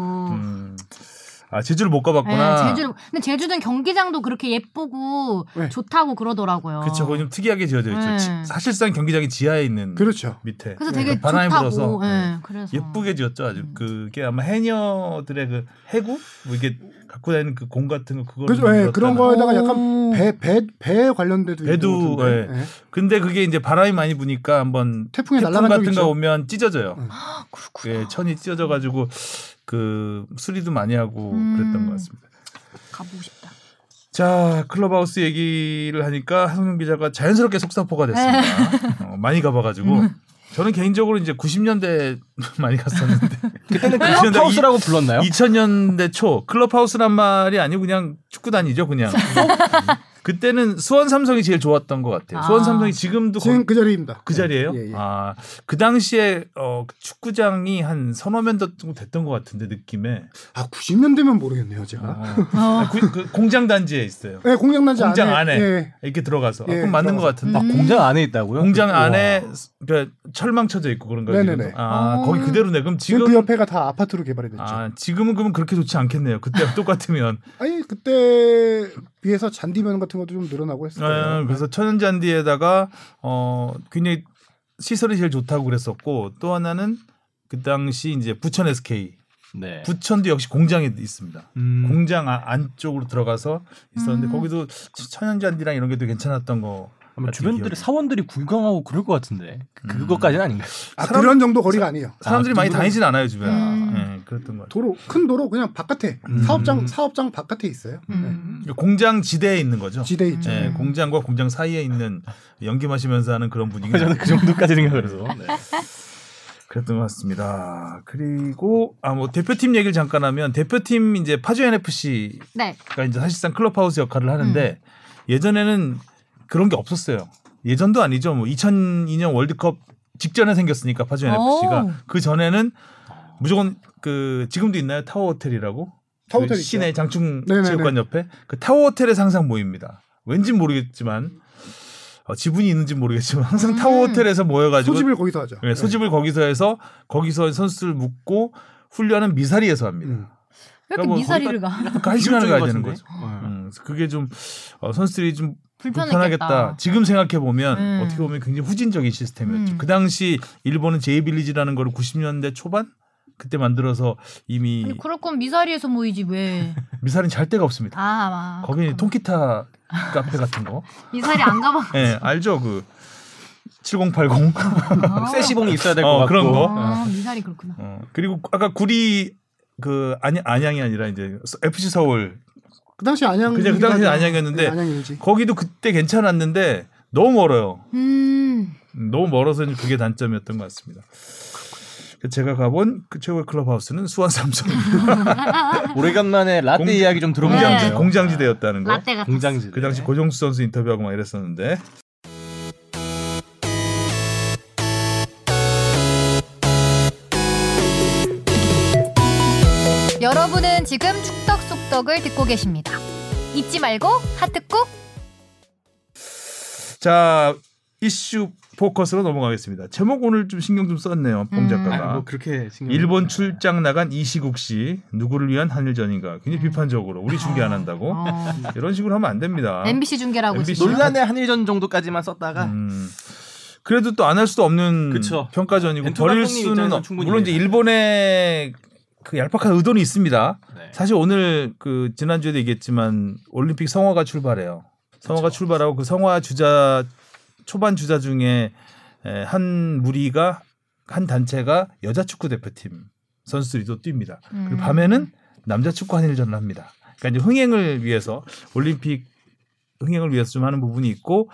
음. 아 제주를 못 가봤구나. 네, 제주. 근데 제주는 경기장도 그렇게 예쁘고 네. 좋다고 그러더라고요. 그렇죠. 거기 좀 특이하게 지어져 있죠. 네. 지- 사실상 경기장이 지하에 있는 그렇죠. 밑에. 그래서 네, 되게 바람이 좋다고. 불어서 네, 그래서 예쁘게 지었죠. 아주 음. 그게 아마 해녀들의 그 해구 뭐 이게 갖고 다니는 그 공 같은 거 그거 그죠, 예, 그런 거에다가 약간 오. 배, 배, 배에 관련돼도 배도, 같은데. 예. 근데 그게 이제 바람이 많이 부니까 한번 태풍에 태풍 날아간 적 같은 거 있죠. 오면 찢어져요. 음. 그렇구나. 예, 천이 찢어져 가지고 그 수리도 많이 하고 음. 그랬던 것 같습니다. 가보고 싶다. 자, 클럽하우스 얘기를 하니까 하성룡 기자가 자연스럽게 속사포가 됐습니다. 어, 많이 가봐가지고. 저는 개인적으로 이제 90년대 많이 갔었는데. 그때는 90년대 클럽하우스라고 불렀나요? 2000년대 초 클럽하우스란 말이 아니고 그냥 축구 단이죠, 그냥. 그때는 수원 삼성이 제일 좋았던 것 같아요. 아. 수원 삼성이 지금도 지금 그 자리입니다. 그 자리예요? 예, 예. 아, 그 당시에 어, 축구장이 한 서너 면 정도 됐던 것 같은데 느낌에. 아 90년대면 모르겠네요, 제가. 어. 어. 아, 그, 그 공장 단지에 있어요. 네, 공장 단지 공장 안에, 안에. 예. 이렇게 들어가서. 아, 예, 그럼 맞는 것 들어가서. 같은데. 아, 공장 안에 있다고요? 공장 우와. 안에 그 철망 쳐져 있고 그런 거예요. 네네네. 아, 어. 거기 그대로네. 그럼 지금 지금 그 옆에가 다 아파트로 개발이 됐죠. 아, 지금은 그러면 그렇게 좋지 않겠네요. 그때 똑같으면. 아니 그때 비해서 잔디 면 같은 것도 좀 늘어나고 거예요. 아, 그래서 천연 잔디에다가 어 굉장히 시설이 제일 좋다고 그랬었고 또 하나는 그 당시 이제 부천 SK 네. 부천도 역시 공장에 있습니다. 음. 공장 아- 안쪽으로 들어가서 있었는데 음. 거기도 천연잔디랑 이런 게 또 괜찮았던 거. 아마 주변들의. 사원들이 구경하고 그럴 것 같은데 그- 음. 그것까지는 아닌가요? 아, 사람- 그런 정도 거리가 아니에요. 사람들이 아, 많이 그쪽으로- 다니진 않아요 주변. 음. 예, 그랬던 것 같아요. 도로 큰 도로 그냥 바깥에 음. 사업장 사업장 바깥에 있어요. 음. 공장 지대에 있는 거죠. 네. 지대 있죠. 예, 음. 공장과 공장 사이에 있는 연기 마시면서 하는 그런 분위기. 저는 그 정도까지 생각을 해서. 네. 그랬던 것 같습니다. 그리고 아 뭐 대표팀 얘기를 잠깐 하면 대표팀 이제 파주 NFC가 네. 이제 사실상 클럽하우스 역할을 하는데 예전에는 그런 게 없었어요. 예전도 아니죠. 뭐 2002년 월드컵 직전에 생겼으니까 파주 NFC가 오. 그 전에는 무조건 그 지금도 있나요 타워 호텔이라고 타워 그 호텔 시내 있죠. 장충 네네네. 체육관 옆에 그 타워 호텔에서 항상 모입니다. 왠지 모르겠지만 어, 지분이 있는지 모르겠지만 항상 타워 음. 호텔에서 모여가지고 소집을 거기서 하죠. 네, 소집을 거기서 해서 거기서 선수들 묵고 훈련은 미사리에서 합니다. 음. 왜 이렇게 그러니까 뭐 미사리를 가? 그러니까 한 시간을 가야 되는? 거죠. 네. 음, 그게 좀 어, 선수들이 좀 불편하겠다. 지금 생각해 보면 음. 어떻게 보면 굉장히 후진적인 시스템이었죠. 음. 그 당시 일본은 제이빌리지라는 거를 90년대 초반 그때 만들어서 이미 아니, 그럴 거면 미사리에서 모이지 왜? 미사리는 잘 데가 없습니다. 아, 아 거기 통기타 카페 같은 거. 미사리 안 가봐. 예, 알죠? 그 7080. 아. 세시봉이 있어야 될것 어, 같고. 그런 거. 아, 미사리 그렇구나. 어, 그리고 아까 구리 그 안양 안양이 아니라 이제 FC 서울 그 당시 안양 그냥 그 당시 안양이었는데 네, 안양이지. 거기도 그때 괜찮았는데 너무 멀어요. 음. 음, 너무 멀어서 그게 단점이었던 것 같습니다. 그 제가 가본 그 최고의 클럽하우스는 수원 삼성 오래간만에 라떼 공- 이야기 좀 공장지 네. 공장지대였다는 거. 라떼가 공장지. 그 당시 고정수 선수 인터뷰하고 막 이랬었는데 여러분 은 지금 축덕 속덕을 듣고 계십니다. 잊지 말고 하트 꾹. 자 이슈 포커스로 넘어가겠습니다. 제목 오늘 좀 신경 좀 썼네요. 봉 음. 작가가. 아, 뭐 그렇게 신경 일본 출장 나간 이시국 씨 누구를 위한 한일전인가 굉장히 비판적으로 우리 중계 안 한다고 어. 이런 식으로 하면 안 됩니다. MBC 중계라고 MBC. 논란의 한일전 정도까지만 썼다가 음, 그래도 또 안 할 수도 없는 그쵸. 평가전이고 버릴 수는 물론 이제. 일본의 그 얄팍한 의도는 있습니다. 네. 사실 오늘 그 지난주에도 얘기했지만 올림픽 성화가 출발해요. 성화가 출발하고 그 성화 주자 초반 주자 중에 에, 한 무리가 한 단체가 여자 축구 대표팀 선수들이 또 뜁니다. 음. 그리고 밤에는 남자 축구 한일전을 합니다. 그러니까 이제 흥행을 위해서 올림픽 흥행을 위해서 좀 하는 부분이 있고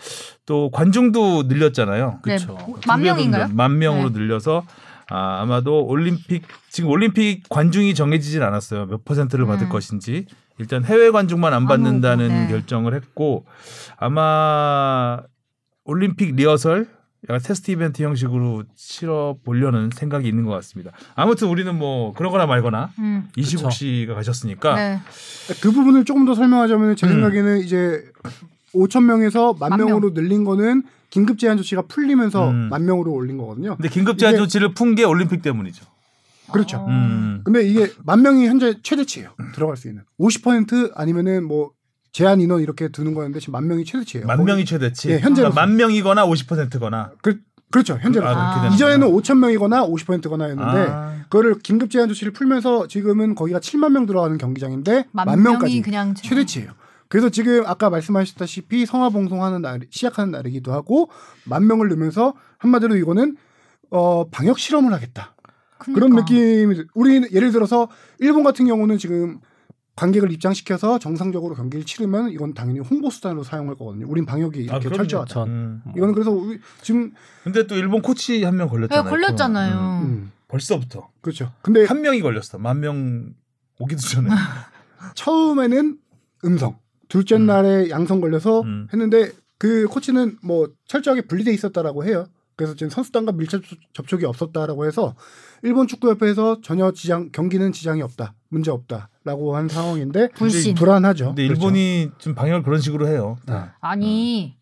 또 관중도 늘렸잖아요. 네, 그쵸. 뭐, 만 명인가요? 만 명으로 네. 늘려서 아, 아마도 올림픽 지금 올림픽 관중이 정해지진 않았어요. 몇 퍼센트를 받을 음. 것인지 일단 해외 관중만 안 받는다는 아무도, 네. 결정을 했고 아마 올림픽 리허설 약간 테스트 이벤트 형식으로 치러 보려는 생각이 있는 것 같습니다. 아무튼 우리는 뭐 그러거나 말거나 음. 이시국 그쵸. 씨가 가셨으니까 네. 그 부분을 조금 더 설명하자면 제 음. 생각에는 이제 5천 명에서 만 만 명. 명으로 늘린 거는 긴급 제한 조치가 풀리면서 음. 만 명으로 올린 거거든요. 근데 긴급 제한 조치를 푼 게 올림픽 때문이죠. 그렇죠. 어. 음. 근데 이게 만 명이 현재 최대치예요. 들어갈 수 있는 50% 아니면은 뭐 제한 인원 이렇게 두는 거였는데 지금 만 명이 최대치예요. 만 명이 최대치. 예, 현재로서. 그러니까 만 명이거나 50%거나. 그, 그렇죠. 현재로 아. 이전에는 5천 명이거나 50%거나였는데 아. 그거를 긴급 제한 조치를 풀면서 지금은 거기가 7만 명 들어가는 경기장인데 만, 만, 명이 명까지 그냥 최- 최대치예요. 그래서 지금 아까 말씀하셨다시피 성화 봉송하는 날 시작하는 날이기도 하고 만 명을 넣으면서 한마디로 이거는 어 방역 실험을 하겠다 그런 그러니까. 느낌이 우리 예를 들어서 일본 같은 경우는 지금 관객을 입장시켜서 정상적으로 경기를 치르면 이건 당연히 홍보 수단으로 사용할 거거든요. 우린 방역이 이렇게 아. 철저하다. 전 음. 이거는 그래서 우리 지금 근데 또 일본 코치 한명 네, 걸렸잖아요. 걸렸잖아요. 코로나. 음. 음, 벌써부터 그렇죠. 근데 한 명이 걸렸어. 만 명 오기도 전에. 처음에는 음성, 둘째 음. 날에 양성 걸려서 음. 했는데 그 코치는 뭐 철저하게 분리돼 있었다라고 해요. 그래서 지금 선수단과 밀접 접촉이 없었다라고 해서 일본 축구협회에서 전혀 지장 경기는 지장이 없다, 문제 없다라고 한 상황인데 불신. 불안하죠. 근데 그렇죠. 일본이 좀 방역을 그런 식으로 해요. 다. 아니, 아니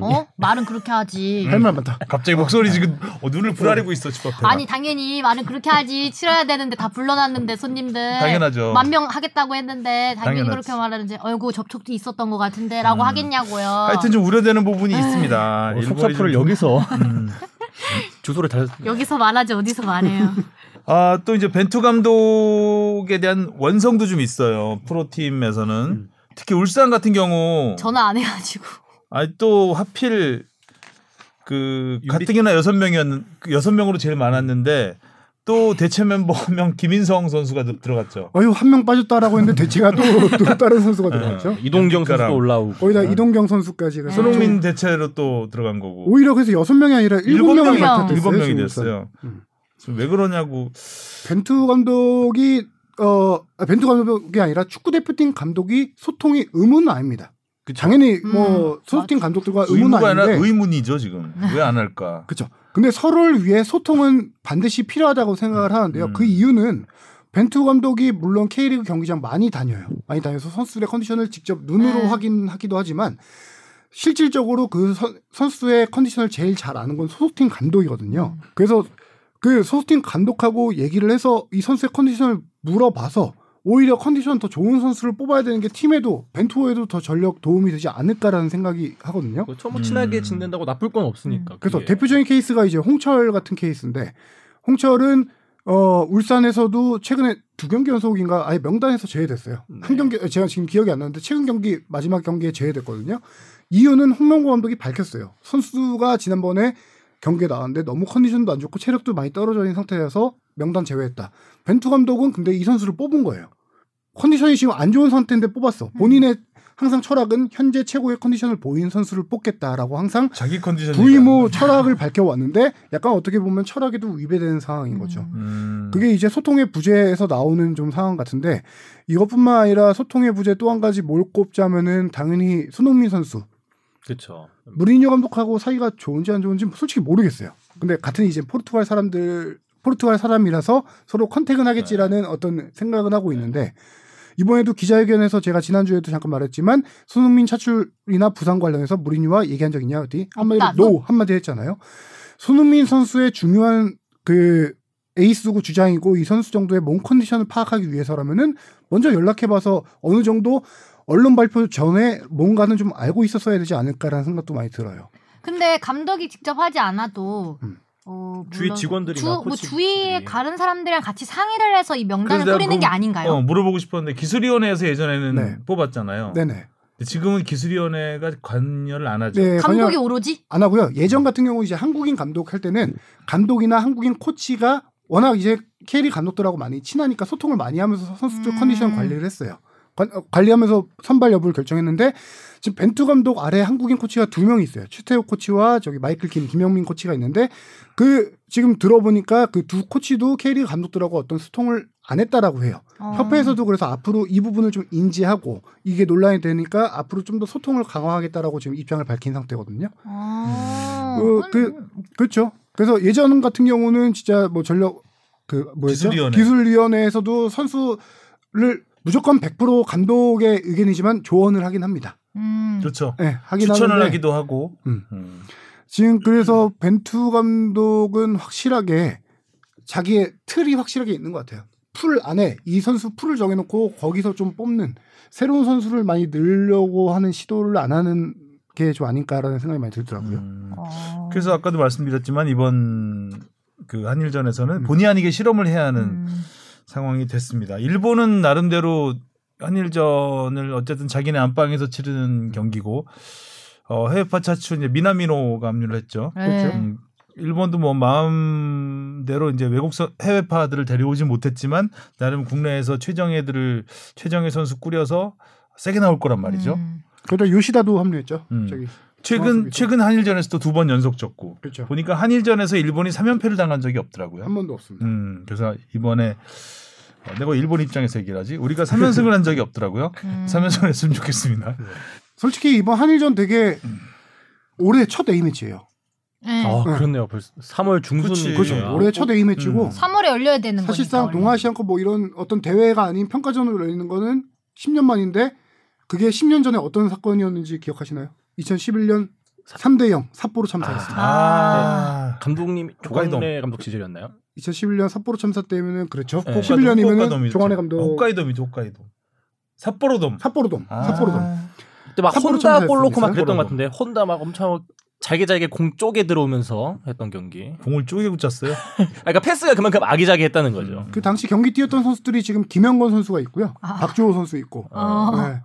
어? 말은 그렇게 하지. 할 말 많다. 갑자기 목소리 지금 어, 눈을 부라리고 있어 집 앞에. 아니 당연히 말은 그렇게 하지 치러야 되는데 다 불러놨는데 손님들 당연하죠. 만 명 하겠다고 했는데 당연히 당연하지. 그렇게 말하는지 어이구 접촉도 있었던 것 같은데라고 음. 하겠냐고요. 하여튼 좀 우려되는 부분이 있습니다. 어, 속사포를 좀- 여기서 음. 주소를 다 여기서 말하지 어디서 말해요. 아, 또 이제 벤투 감독에 대한 원성도 좀 있어요. 프로팀에서는. 음. 특히 울산 같은 경우 전화 안 해가지고 아니 또 하필 그 유리- 가뜩이나 여섯 명이었는 그 여섯 명으로 제일 많았는데 또 대체 멤버 한 명 김인성 선수가 들- 들어갔죠. 어휴 한명 빠졌다라고 했는데 대체가 또, 또 다른 선수가 들어갔죠. 이동경 그러니까랑- 선수도 올라오고 거기다 이동경 선수까지 그래서 손흥민 대체로 또 들어간 거고. 오히려 그래서 여섯 명이 아니라 일곱 명이. 일곱 명이 됐어요. 음. 왜 그러냐고. 벤투 감독이 어 아, 벤투 감독이 아니라 축구 대표팀 감독이 소통이 의무는 아닙니다. 당연히 뭐 음, 소속팀 감독들과 의무는 아닌데 의문이죠 지금. 왜 안 할까? 그렇죠. 근데 서로를 위해 소통은 반드시 필요하다고 생각을 하는데요. 음. 그 이유는 벤투 감독이 물론 K리그 경기장 많이 다녀요. 많이 다녀서 선수들의 컨디션을 직접 눈으로 네. 확인하기도 하지만 실질적으로 그 선, 선수의 컨디션을 제일 잘 아는 건 소속팀 감독이거든요. 그래서 그 소속팀 감독하고 얘기를 해서 이 선수의 컨디션을 물어봐서 오히려 컨디션 더 좋은 선수를 뽑아야 되는 게 팀에도 벤투호에도 더 전력 도움이 되지 않을까라는 생각이 하거든요. 그렇죠. 뭐 친하게 음. 지낸다고 나쁠 건 없으니까. 그래서 그게. 대표적인 케이스가 이제 홍철 같은 케이스인데 홍철은 어 울산에서도 최근에 두 경기 연속인가 아예 명단에서 제외됐어요. 네. 한 경기 제가 지금 기억이 안 나는데 최근 경기 마지막 경기에 제외됐거든요. 이유는 홍명보 감독이 밝혔어요. 선수가 지난번에 경기에 나왔는데 너무 컨디션도 안 좋고 체력도 많이 떨어져 있는 상태여서 명단 제외했다. 벤투 감독은 근데 이 선수를 뽑은 거예요. 컨디션이 지금 안 좋은 상태인데 뽑았어. 본인의 항상 철학은 현재 최고의 컨디션을 보인 선수를 뽑겠다라고 항상 자기 컨디션 부의모 철학을 밝혀왔는데 약간 어떻게 보면 철학에도 위배되는 상황인 거죠. 음. 그게 이제 소통의 부재에서 나오는 좀 상황 같은데 이것뿐만 아니라 소통의 부재 또 한 가지 뭘 꼽자면은 당연히 손흥민 선수 그렇죠. 무리뉴 감독하고 사이가 좋은지 안 좋은지 솔직히 모르겠어요. 근데 같은 이제 포르투갈 사람들 포르투갈 사람이라서 서로 contact은 하겠지라는 어떤 생각은 하고 있는데 이번에도 기자회견에서 제가 지난주에도 잠깐 말했지만 손흥민 차출이나 부상 관련해서 무리뉴와 얘기한 적 있냐 어디 한마디로 없다. no 한마디 했잖아요. 손흥민 선수의 중요한 그 에이스고 주장이고 이 선수 정도의 몸 컨디션을 파악하기 위해서라면은 먼저 연락해봐서 어느 정도 언론 발표 전에 뭔가는 좀 알고 있었어야 되지 않을까라는 생각도 많이 들어요. 근데 감독이 직접 하지 않아도 음. 어, 주위 물론 직원들이나 주, 뭐. 주위에 다른 사람들이랑 같이 상의를 해서 이 명단을 뿌리는 게 아닌가요? 어, 물어보고 싶었는데 기술위원회에서 예전에는 네. 뽑았잖아요. 네네. 지금은 기술위원회가 관여를 안 하죠. 네, 감독이 관여 오로지 안 하고요. 예전 같은 경우 이제 한국인 감독 할 때는 감독이나 한국인 코치가 워낙 이제 K리그 감독들하고 많이 친하니까 소통을 많이 하면서 선수들 음. 컨디션 관리를 했어요. 관, 어, 관리하면서 선발 여부를 결정했는데 지금 벤투 감독 아래 한국인 코치가 두 명 있어요. 최태호 코치와 저기 마이클 김 김영민 코치가 있는데 그 지금 들어보니까 그 두 코치도 K리그 감독들하고 어떤 소통을 안 했다라고 해요. 어. 협회에서도 그래서 앞으로 이 부분을 좀 인지하고 이게 논란이 되니까 앞으로 좀 더 소통을 강화하겠다라고 지금 입장을 밝힌 상태거든요. 어, 그- 그- 그렇죠. 그래서 예전 같은 경우는 진짜 뭐 전력 그 뭐였죠? 기술위원회. 기술위원회에서도 선수를 무조건 100% 감독의 의견이지만 조언을 하긴 합니다. 음. 그렇죠. 네, 하긴 추천을 하는데 하기도 하고. 음. 음. 지금 그래서 벤투 감독은 확실하게 자기의 틀이 확실하게 있는 것 같아요. 풀 안에 이 선수 풀을 정해놓고 거기서 좀 뽑는 새로운 선수를 많이 늘려고 하는 시도를 안 하는 게 좀 아닐까라는 생각이 많이 들더라고요. 음. 어. 그래서 아까도 말씀드렸지만 이번 그 한일전에서는 음. 본의 아니게 실험을 해야 하는 음. 상황이 됐습니다. 일본은 나름대로 한일전을 어쨌든 자기네 안방에서 치르는 경기고 어, 해외파 차출 이제 미나미노가 합류를 했죠. 네. 음, 일본도 뭐 마음대로 이제 외국 선 해외파들을 데려오지 못했지만 나름 국내에서 최정예들을 최정예 선수 꾸려서 세게 나올 거란 말이죠. 음. 그래도 요시다도 합류했죠. 음. 저기 최근 최근 한일전에서도 두번 연속 졌고 그렇죠. 보니까 한일전에서 일본이 3연패를 당한 적이 없더라고요. 한 번도 없습니다. 음, 그래서 이번에 어, 내가 일본 입장에서 얘기를 하지. 우리가 3연승을 한 적이 없더라고요. 음. 3연승을 했으면 좋겠습니다. 솔직히 이번 한일전 되게 올해 첫 A 매치예요. 네. 아 네. 그렇네요. 벌써 3월 중순. 그렇죠. 예. 올해 첫 A 매치고 음. 3월에 열려야 되는 사실상 거니까. 원래. 동아시안컵 뭐 이런 어떤 대회가 아닌 평가전으로 열리는 거는 10년 만인데 그게 10년 전에 어떤 사건이었는지 기억하시나요? 2011년 3대 0 삿포로 참사였습니다. 아, 감독님 홋카이도. 조광래 감독 시절이었나요? 2011년 삿포로 참사 때면은 그렇죠. 네. 11년이면은 조관의 감독 홋카이도입니다. 홋카이도. 삿포로돔. 삿포로돔. 아. 삿포로돔. 그때 막 혼다. 골 넣고 막 그랬던. 것 같은데 혼다 막 엄청 잘게 잘게 공 쪼개 들어오면서 했던 경기. 공을 쪼개고 짰어요. 아, 그러니까 패스가 그만큼 아기자기했다는 거죠. 음. 그 당시 경기 뛰었던 선수들이 지금 김영건 선수가 있고요. 아. 박주호 선수 있고. 어. 네.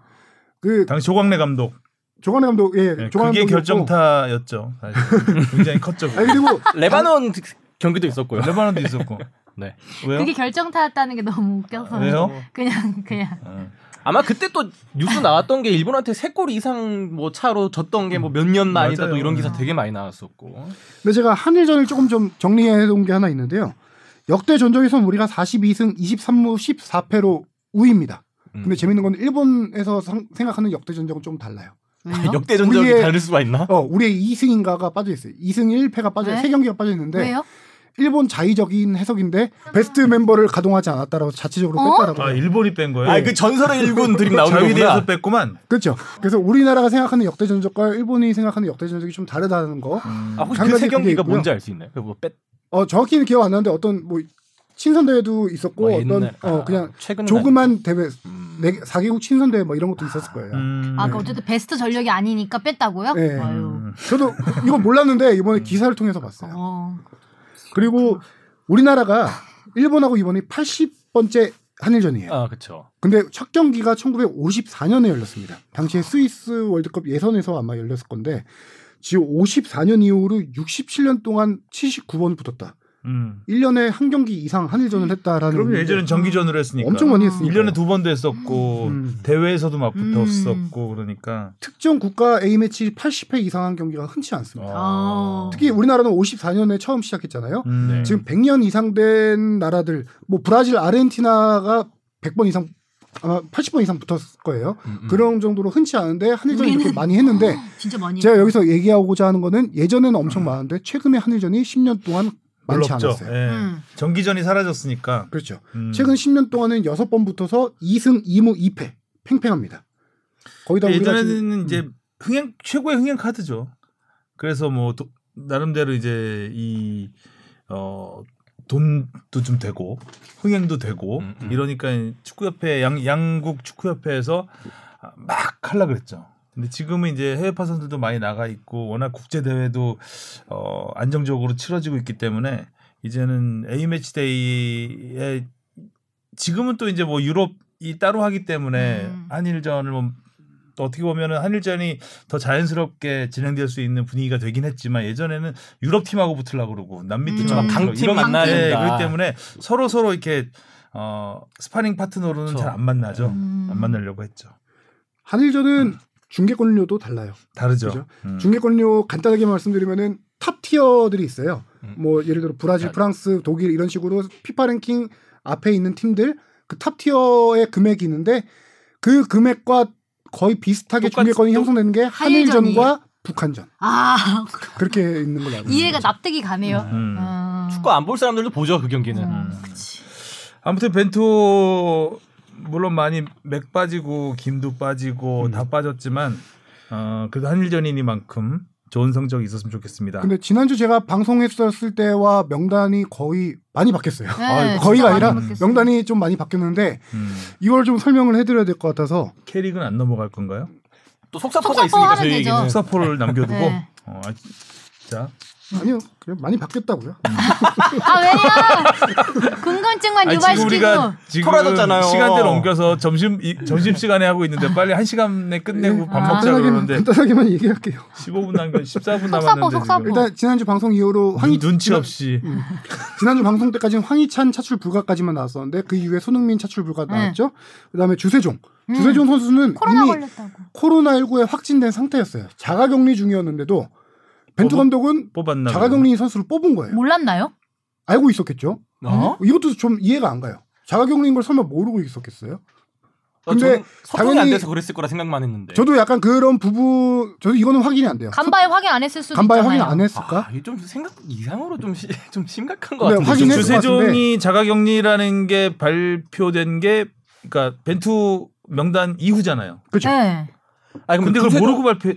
그 당시 조광래 감독. 조관의 감독 예, 네, 조관의 그게. 결정타였죠. 굉장히 컸죠. 아니 그리고 레바논 경기도 있었고요. 레바논도 있었고. 네. 왜요? 그게 결정타였다는 게 너무 웃겨서. 왜요? 그냥 그냥. 어. 아마 그때 또 뉴스 나왔던 게 일본한테 세 골 이상 뭐 차로 졌던 게 뭐 몇 년 만이다. 또 이런 기사 되게 많이 나왔었고. 근데 제가 한일전을 조금 좀 정리해 놓은 게 하나 있는데요. 역대 전적에선 우리가 42승 23무 14패로 우위입니다. 음. 근데 재밌는 건 일본에서 상- 생각하는 역대 전적은 좀 달라요. 왜요? 역대 전적이 우리의- 다를 수가 있나? 어, 우리의 2승인가가 빠져 있어요. 2승 1패가 빠져 왜? 세 경기가 빠져 있는데 왜요? 일본 자의적인 해석인데 베스트 멤버를 가동하지 않았다라고 자체적으로 어? 뺐다라고. 아 일본이 뺀 거예요. 아, 그 전설의 일군 드림 나오는 자위대에서 거구나. 뺐구만. 그렇죠. 그래서 우리나라가 생각하는 역대 전적과 일본이 생각하는 역대 전적이 좀 다르다는 거. 음. 아, 혹시 한그 가지 세 그게 경기가. 뭔지 알 수 있나요? 그뭐 뺐. 어 정확히는 기억 안 나는데 어떤 뭐 친선 대회도 있었고 뭐 어떤 옛날- 어 아, 그냥 조그만 대회 음. 네 4개국 친선 대회 뭐 이런 것도 있었을 거예요. 음. 아, 그 어쨌든 베스트 전력이 아니니까 뺐다고요? 네. 아유. 음. 저도 이거 몰랐는데 이번에 기사를 통해서 봤어요. 어. 그리고 우리나라가 일본하고 이번이 80번째 한일전이에요. 아, 그렇죠. 근데 첫 경기가 1954년에 열렸습니다. 당시에 스위스 월드컵 예선에서 아마 열렸을 건데 지금 54년 이후로 67년 동안 79번 붙었다. 음. 1년에 한 경기 이상 한일전을 했다라는 그럼 예전엔 정기전으로 했으니까. 엄청 많이 했으니까 1년에 두 번도 했었고 음. 대회에서도 막 음. 붙었었고 그러니까 특정 국가 A매치 80회 이상 한 경기가 흔치 않습니다. 아. 특히 우리나라는 54년에 처음 시작했잖아요. 음. 네. 지금 100년 이상 된 나라들 뭐 브라질, 아르헨티나가 100번 이상 아마 80번 이상 붙었을 거예요. 음, 음. 그런 정도로 흔치 않은데 한일전이 이렇게 많이 했는데 진짜 많이. 제가 여기서 얘기하고자 하는 거는 예전에는 엄청 많은데 최근에 한일전이 10년 동안 많지 별로 없죠. 않았어요. 예. 음. 정기전이 사라졌으니까. 그렇죠. 음. 최근 10년 동안은 6번 붙어서 2승 2무 2패 팽팽합니다. 거기다 우리가 예전에는 지금- 음. 이제 흥행 최고의 흥행 카드죠. 그래서 뭐 도- 나름대로 이제 이 어, 돈도 좀 되고 흥행도 되고 음, 음. 이러니까 축구협회 양 양국 축구협회에서 막 할라 그랬죠. 근데 지금은 이제 해외파 선수들도 많이 나가 있고 워낙 국제 대회도 어 안정적으로 치러지고 있기 때문에 이제는 A 매치 데이에 지금은 또 이제 뭐 유럽이 따로 하기 때문에 음. 한일전을 뭐또 어떻게 보면은 한일전이 더 자연스럽게 진행될 수 있는 분위기가 되긴 했지만 예전에는 유럽 팀하고 붙으려고 그러고 남미 음. 팀하고 그렇죠. 강팀 이런- 만나야 예, 된다. 그렇기 때문에 서로 서로 이렇게 어 스파링 파트너로는 그렇죠. 잘안 만나죠. 음. 안 만나려고 했죠. 한일전은 중계권료도 달라요. 다르죠. 음. 중계권료 간단하게 말씀드리면은 top tier들이 있어요. 음. 뭐 예를 들어 브라질, 야. 프랑스, 독일 이런 식으로 피파 랭킹 앞에 있는 팀들 그 top tier의 금액이 있는데 그 금액과 거의 비슷하게 중계권이 또- 형성되는 게 한일전이. 한일전과 북한전 아 그렇게 있는 걸로 알고 이해가 있습니다. 납득이 가네요. 음. 어. 축구 안 볼 사람들도 보죠 그 경기는. 음. 음. 아무튼 벤투 물론 많이 맥 빠지고 김도 빠지고 음. 다 빠졌지만 어 그래도 한일전이니만큼 좋은 성적이 있었으면 좋겠습니다. 근데 지난주 제가 방송했었을 때와 명단이 거의 많이 바뀌었어요. 네, 아, 거의가 아니라. 명단이 좀 많이 바뀌었는데 음. 이걸 좀 설명을 해드려야 될 것 같아서 캐릭은 안 넘어갈 건가요? 또 속사포가 속사포 있으니까 저희. 얘기는. 수사포를 남겨두고 네. 어, 아, 자 아니요 그냥 많이 바뀌었다고요. 아 왜요? 궁금증만 유발시키고. 우리가 지금 토라졌잖아요. 시간대 넘겨서 점심 이, 점심 시간에 하고 있는데 빨리 한 시간 내 끝내고 밥 아. 먹자 그러는데 간단하게만 얘기할게요. 15분 남겨 14분 속사포, 남았는데 속사포. 일단 지난주 방송 이후로 황희 눈, 눈치 없이 지난주 방송 때까지는 황희찬 차출 불가까지만 나왔었는데 그 이후에 손흥민 차출 불가 네. 나왔죠. 그다음에 주세종. 음. 주세종 선수는 코로나 이미 걸렸다고. 코로나 19에 확진된 상태였어요. 자가격리 중이었는데도 벤투 감독은 뽑았나 자가격리 선수를 뽑은 거예요. 몰랐나요? 알고 있었겠죠. 어? 이것도 좀 이해가 안 가요. 자가격리인 걸 설마 모르고 있었겠어요? 어, 근데 소통이 안 당연히- 돼서 그랬을 거라 생각만 했는데. 저도 약간 그런 부분 저도 이거는 확인이 안 돼요. 간바에 확인 안 했을 수도 간바에 있잖아요. 확인 안 했을까? 아, 좀 생각 이상으로 좀, 시, 좀 심각한 것 근데 같은데. 같은데. 주세종이 자가격리라는 게 발표된 게 그러니까 벤투 명단 이후잖아요. 그렇죠. 네. 아니, 근데 그걸 모르고 발표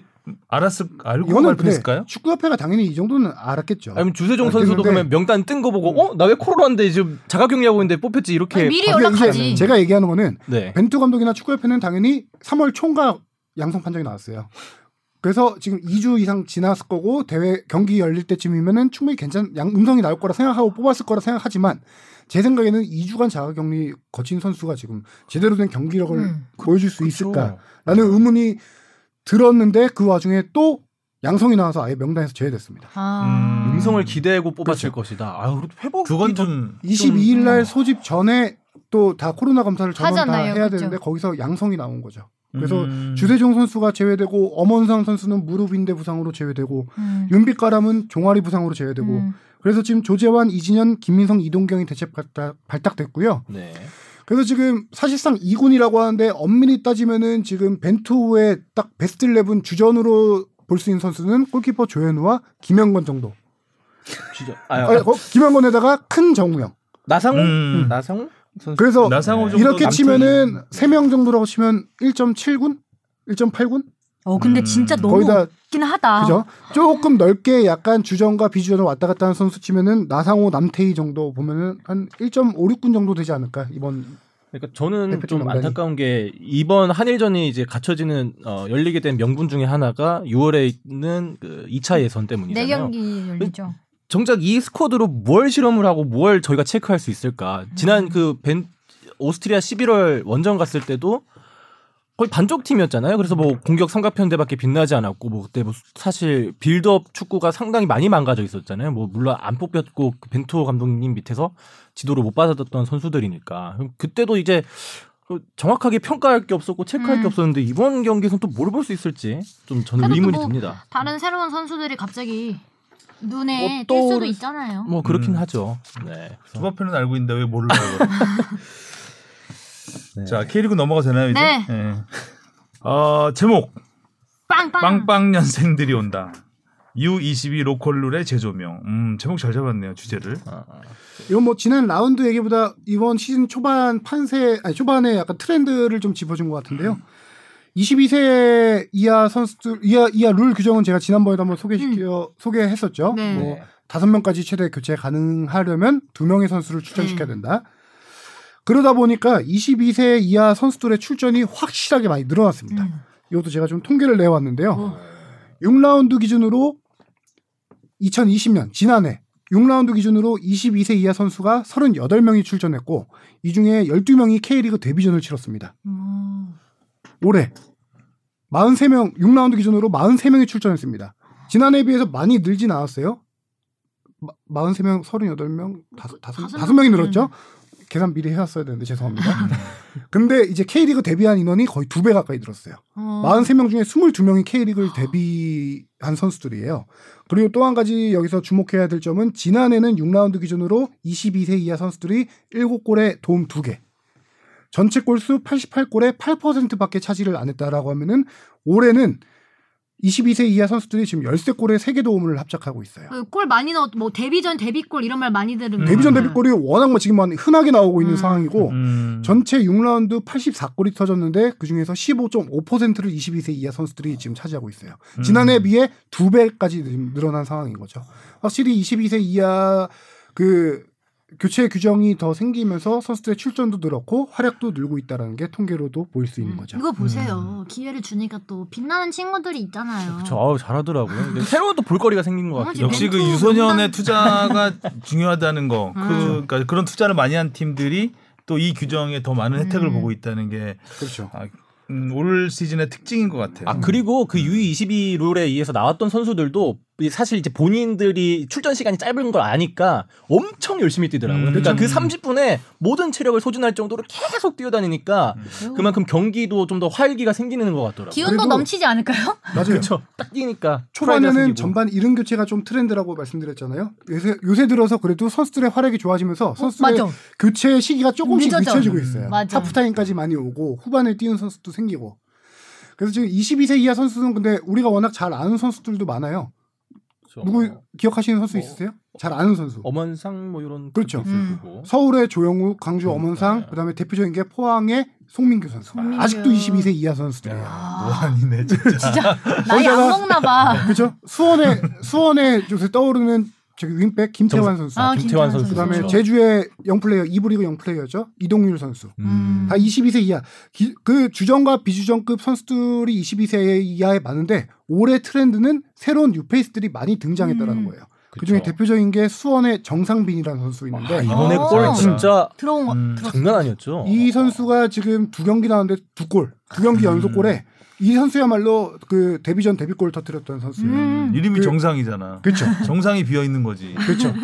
알았을 알고 이거는 발표했을까요? 축구협회가 당연히 이 정도는 알았겠죠. 아니면 주세종 선수도 그러면 명단 뜬 거 보고 어 나 왜 코로나인데 지금 자가격리하고 있는데 뽑혔지 이렇게 아니, 미리 연락하지. 제가 얘기하는 거는 네. 벤투 감독이나 축구협회는 당연히 3월 총각 양성 판정이 나왔어요. 그래서 지금 2주 이상 지났을 거고 대회 경기 열릴 때쯤이면은 충분히 괜찮 양 음성이 나올 거라 생각하고 뽑았을 거라 생각하지만 제 생각에는 2주간 자가격리 거친 선수가 지금 제대로 된 경기력을 음. 보여줄 수 그렇죠. 있을까라는 의문이 들었는데 그 와중에 또 양성이 나와서 아예 명단에서 제외됐습니다. 아. 음. 음성을 기대고 뽑았을 그렇죠. 것이다. 아유, 회복 그건 좀 22일 날 어. 소집 전에 또 다 코로나 검사를 전원 다 하잖아요. 해야 그죠. 되는데 거기서 양성이 나온 거죠. 그래서 음. 주세종 선수가 제외되고 엄원상 선수는 무릎 인대 부상으로 제외되고 음. 윤빛가람은 종아리 부상으로 제외되고 음. 그래서 지금 조재환, 이진현, 김민성, 이동경이 대체 발탁, 발탁됐고요. 네. 그래서 지금 사실상 2군이라고 하는데 엄밀히 따지면은 지금 벤투의 딱 베스트 11 주전으로 볼 수 있는 선수는 골키퍼 조현우와 김영건 정도. 진짜. 아, 어, 김한건에다가 큰 정우영. 나상호? 음. 나상호? 선수. 그래서 정도 이렇게 치면은 세명 정도라고 치면 1.7군, 1.8군 어 근데 음. 진짜 너무 거의 다 없긴 하다. 그죠? 조금 넓게 약간 주전과 비주전을 왔다 갔다 하는 선수 치면은 나상호, 남태희 정도 보면은 한 1.56군 정도 되지 않을까 이번 그러니까 저는 좀 명단이. 안타까운 게 이번 한일전이 이제 갖춰지는 어, 열리게 된 명분 중에 하나가 6월에 있는 그 2차 예선 때문이잖아요. 네 경기 열리죠. 정작 이 스쿼드로 뭘 실험을 하고 뭘 저희가 체크할 수 있을까? 지난 그 벤, 오스트리아 11월 원정 갔을 때도 거의 반쪽 팀이었잖아요. 그래서 뭐 공격 삼각편대밖에 빛나지 않았고 뭐 그때 뭐 사실 빌드업 축구가 상당히 많이 망가져 있었잖아요. 뭐 물론 안 뽑혔고 그 벤투 감독님 밑에서 지도를 못 받았던 선수들이니까 그때도 이제 그 정확하게 평가할 게 없었고 체크할 음. 게 없었는데 이번 경기에서는 또 뭘 볼 수 있을지 좀 저는 의문이 뭐 듭니다. 다른 새로운 선수들이 갑자기 눈에 어, 또- 띌 수도 있잖아요. 뭐 그렇긴 음. 하죠. 네. 주바페는 알고 있는데 왜 몰라요? 네. 자 K리그 넘어가 되나요 이제? 네. 예. 어, 제목 빵빵. 빵빵 년생들이 온다. U22 로컬룰의 재조명. 음, 제목 잘 잡았네요 주제를. 아, 아. 이건 뭐 지난 라운드 얘기보다 이번 시즌 초반 판세 아니 초반에 약간 트렌드를 좀 짚어준 것 같은데요. 22세 이하 선수들 이하 이하 룰 규정은 제가 지난번에도 한번 소개시켜 소개했었죠. 네. 뭐 다섯 명까지 최대 교체 가능하려면 두 명의 선수를 출전시켜야 된다. 그러다 보니까 22세 이하 선수들의 출전이 확실하게 많이 늘어났습니다. 음. 이것도 제가 좀 통계를 내왔는데요. 어. 6라운드 기준으로 2020년 지난해 6라운드 기준으로 22세 이하 선수가 38명이 출전했고 이 중에 12명이 K리그 데뷔전을 치렀습니다. 음. 올해 43명 6라운드 기준으로 43명이 출전했습니다. 지난해에 비해서 많이 늘진 않았어요. 마, 43명, 38명, 다섯, 다섯, 다섯 다섯 명이 명. 늘었죠. 계산 미리 해왔어야 되는데 죄송합니다. 근데 이제 K리그 데뷔한 인원이 거의 두 배 가까이 늘었어요. 어. 43명 중에 22명이 K리그를 데뷔한 선수들이에요. 그리고 또 한 가지 여기서 주목해야 될 점은 지난해는 6라운드 기준으로 22세 이하 선수들이 7골에 도움 2개. 전체 골수 88골에 8%밖에 차지를 안 했다라고 하면은 올해는 22세 이하 선수들이 지금 13골에 3개 도움을 합작하고 있어요. 그 골 많이 넣어 뭐 데뷔전 데뷔골 이런 말 많이 들으면 데뷔전 데뷔골이 워낙 뭐 지금 흔하게 나오고 있는 음. 상황이고 음. 전체 6라운드 84골이 터졌는데 그 중에서 15.5%를 22세 이하 선수들이 지금 차지하고 있어요. 지난해에 비해 두 배까지 늘- 늘어난 상황인 거죠. 확실히 22세 이하 그 교체 규정이 더 생기면서 선수들의 출전도 늘었고 활약도 늘고 있다라는 게 통계로도 보일 수 있는 거죠. 이거 보세요. 기회를 주니까 또 빛나는 친구들이 있잖아요. 저 아우 잘하더라고요. 근데 새로운 또 볼거리가 생긴 것 어, 같아요. 역시 그 유소년의 투자가 중요하다는 거. 그 음. 그러니까 그런 투자를 많이 한 팀들이 또 이 규정에 더 많은 혜택을 음. 보고 있다는 게 그렇죠. 아, 음, 올 시즌의 특징인 것 같아요. 아 그리고 그 U22 룰에 의해서 나왔던 선수들도 이 사실 이제 본인들이 출전 시간이 짧은 걸 아니까 엄청 열심히 뛰더라고요. 음. 그러니까 그 그쵸. 30분에 모든 체력을 소진할 정도로 계속 뛰어다니니까 그리고 그만큼 경기도 좀 더 활기가 생기는 것 같더라고요. 기운도 넘치지 않을까요? 맞아요. 그렇죠. 딱 뛰니까 초반에는. 전반 이른 교체가 좀 트렌드라고 말씀드렸잖아요. 요새 요새 들어서 그래도 선수들의 활약이 좋아지면서 선수들의 맞아. 교체 시기가 조금씩 늦어져. 늦춰지고 있어요. 음, 맞아. 하프타임까지 많이 오고 후반에 뛰는 선수도 생기고. 그래서 지금 22세 이하 선수는 근데 우리가 워낙 잘 아는 선수들도 많아요. 그렇죠. 누구 기억하시는 선수 뭐. 있으세요? 잘 아는 선수. 엄원상 뭐 이런 그렇죠. 것도 있을 음. 서울의 음, 엄원상, 네. 그다음에 대표적인 게 포항의 송민규 선수. 송민규. 아직도 22세 이하 선수들이에요. 아. 무한이네 진짜. 진짜 나이 안 먹나 봐. 그렇죠? 수원의 수원의 요새 떠오르는 저기 윙백 김태환 선수. 아, 김태환 김태환 선수. 그다음에 그렇죠. 제주의 영플레이어 이브리그 영플레이어죠 이동률 선수 음. 다 22세 이하 기- 그 주전과 비주전급 선수들이 22세 이하에 많은데 올해 트렌드는 새로운 뉴페이스들이 많이 등장했다라는 음. 거예요. 그 중에. 대표적인 게 수원의 정상빈이라는 선수 아, 있는데 이번에 어. 골 진짜 들어온 거 음. 장난 아니었죠. 이 선수가 지금 두 경기 나왔는데 두 골, 두 경기 연속 골에 이 선수야말로 그 데뷔전 데뷔골 터뜨렸던 선수예요. 음. 이름이 그- 정상빈이잖아. 그렇죠, 정상이 비어 있는 거지. 그렇죠. 어.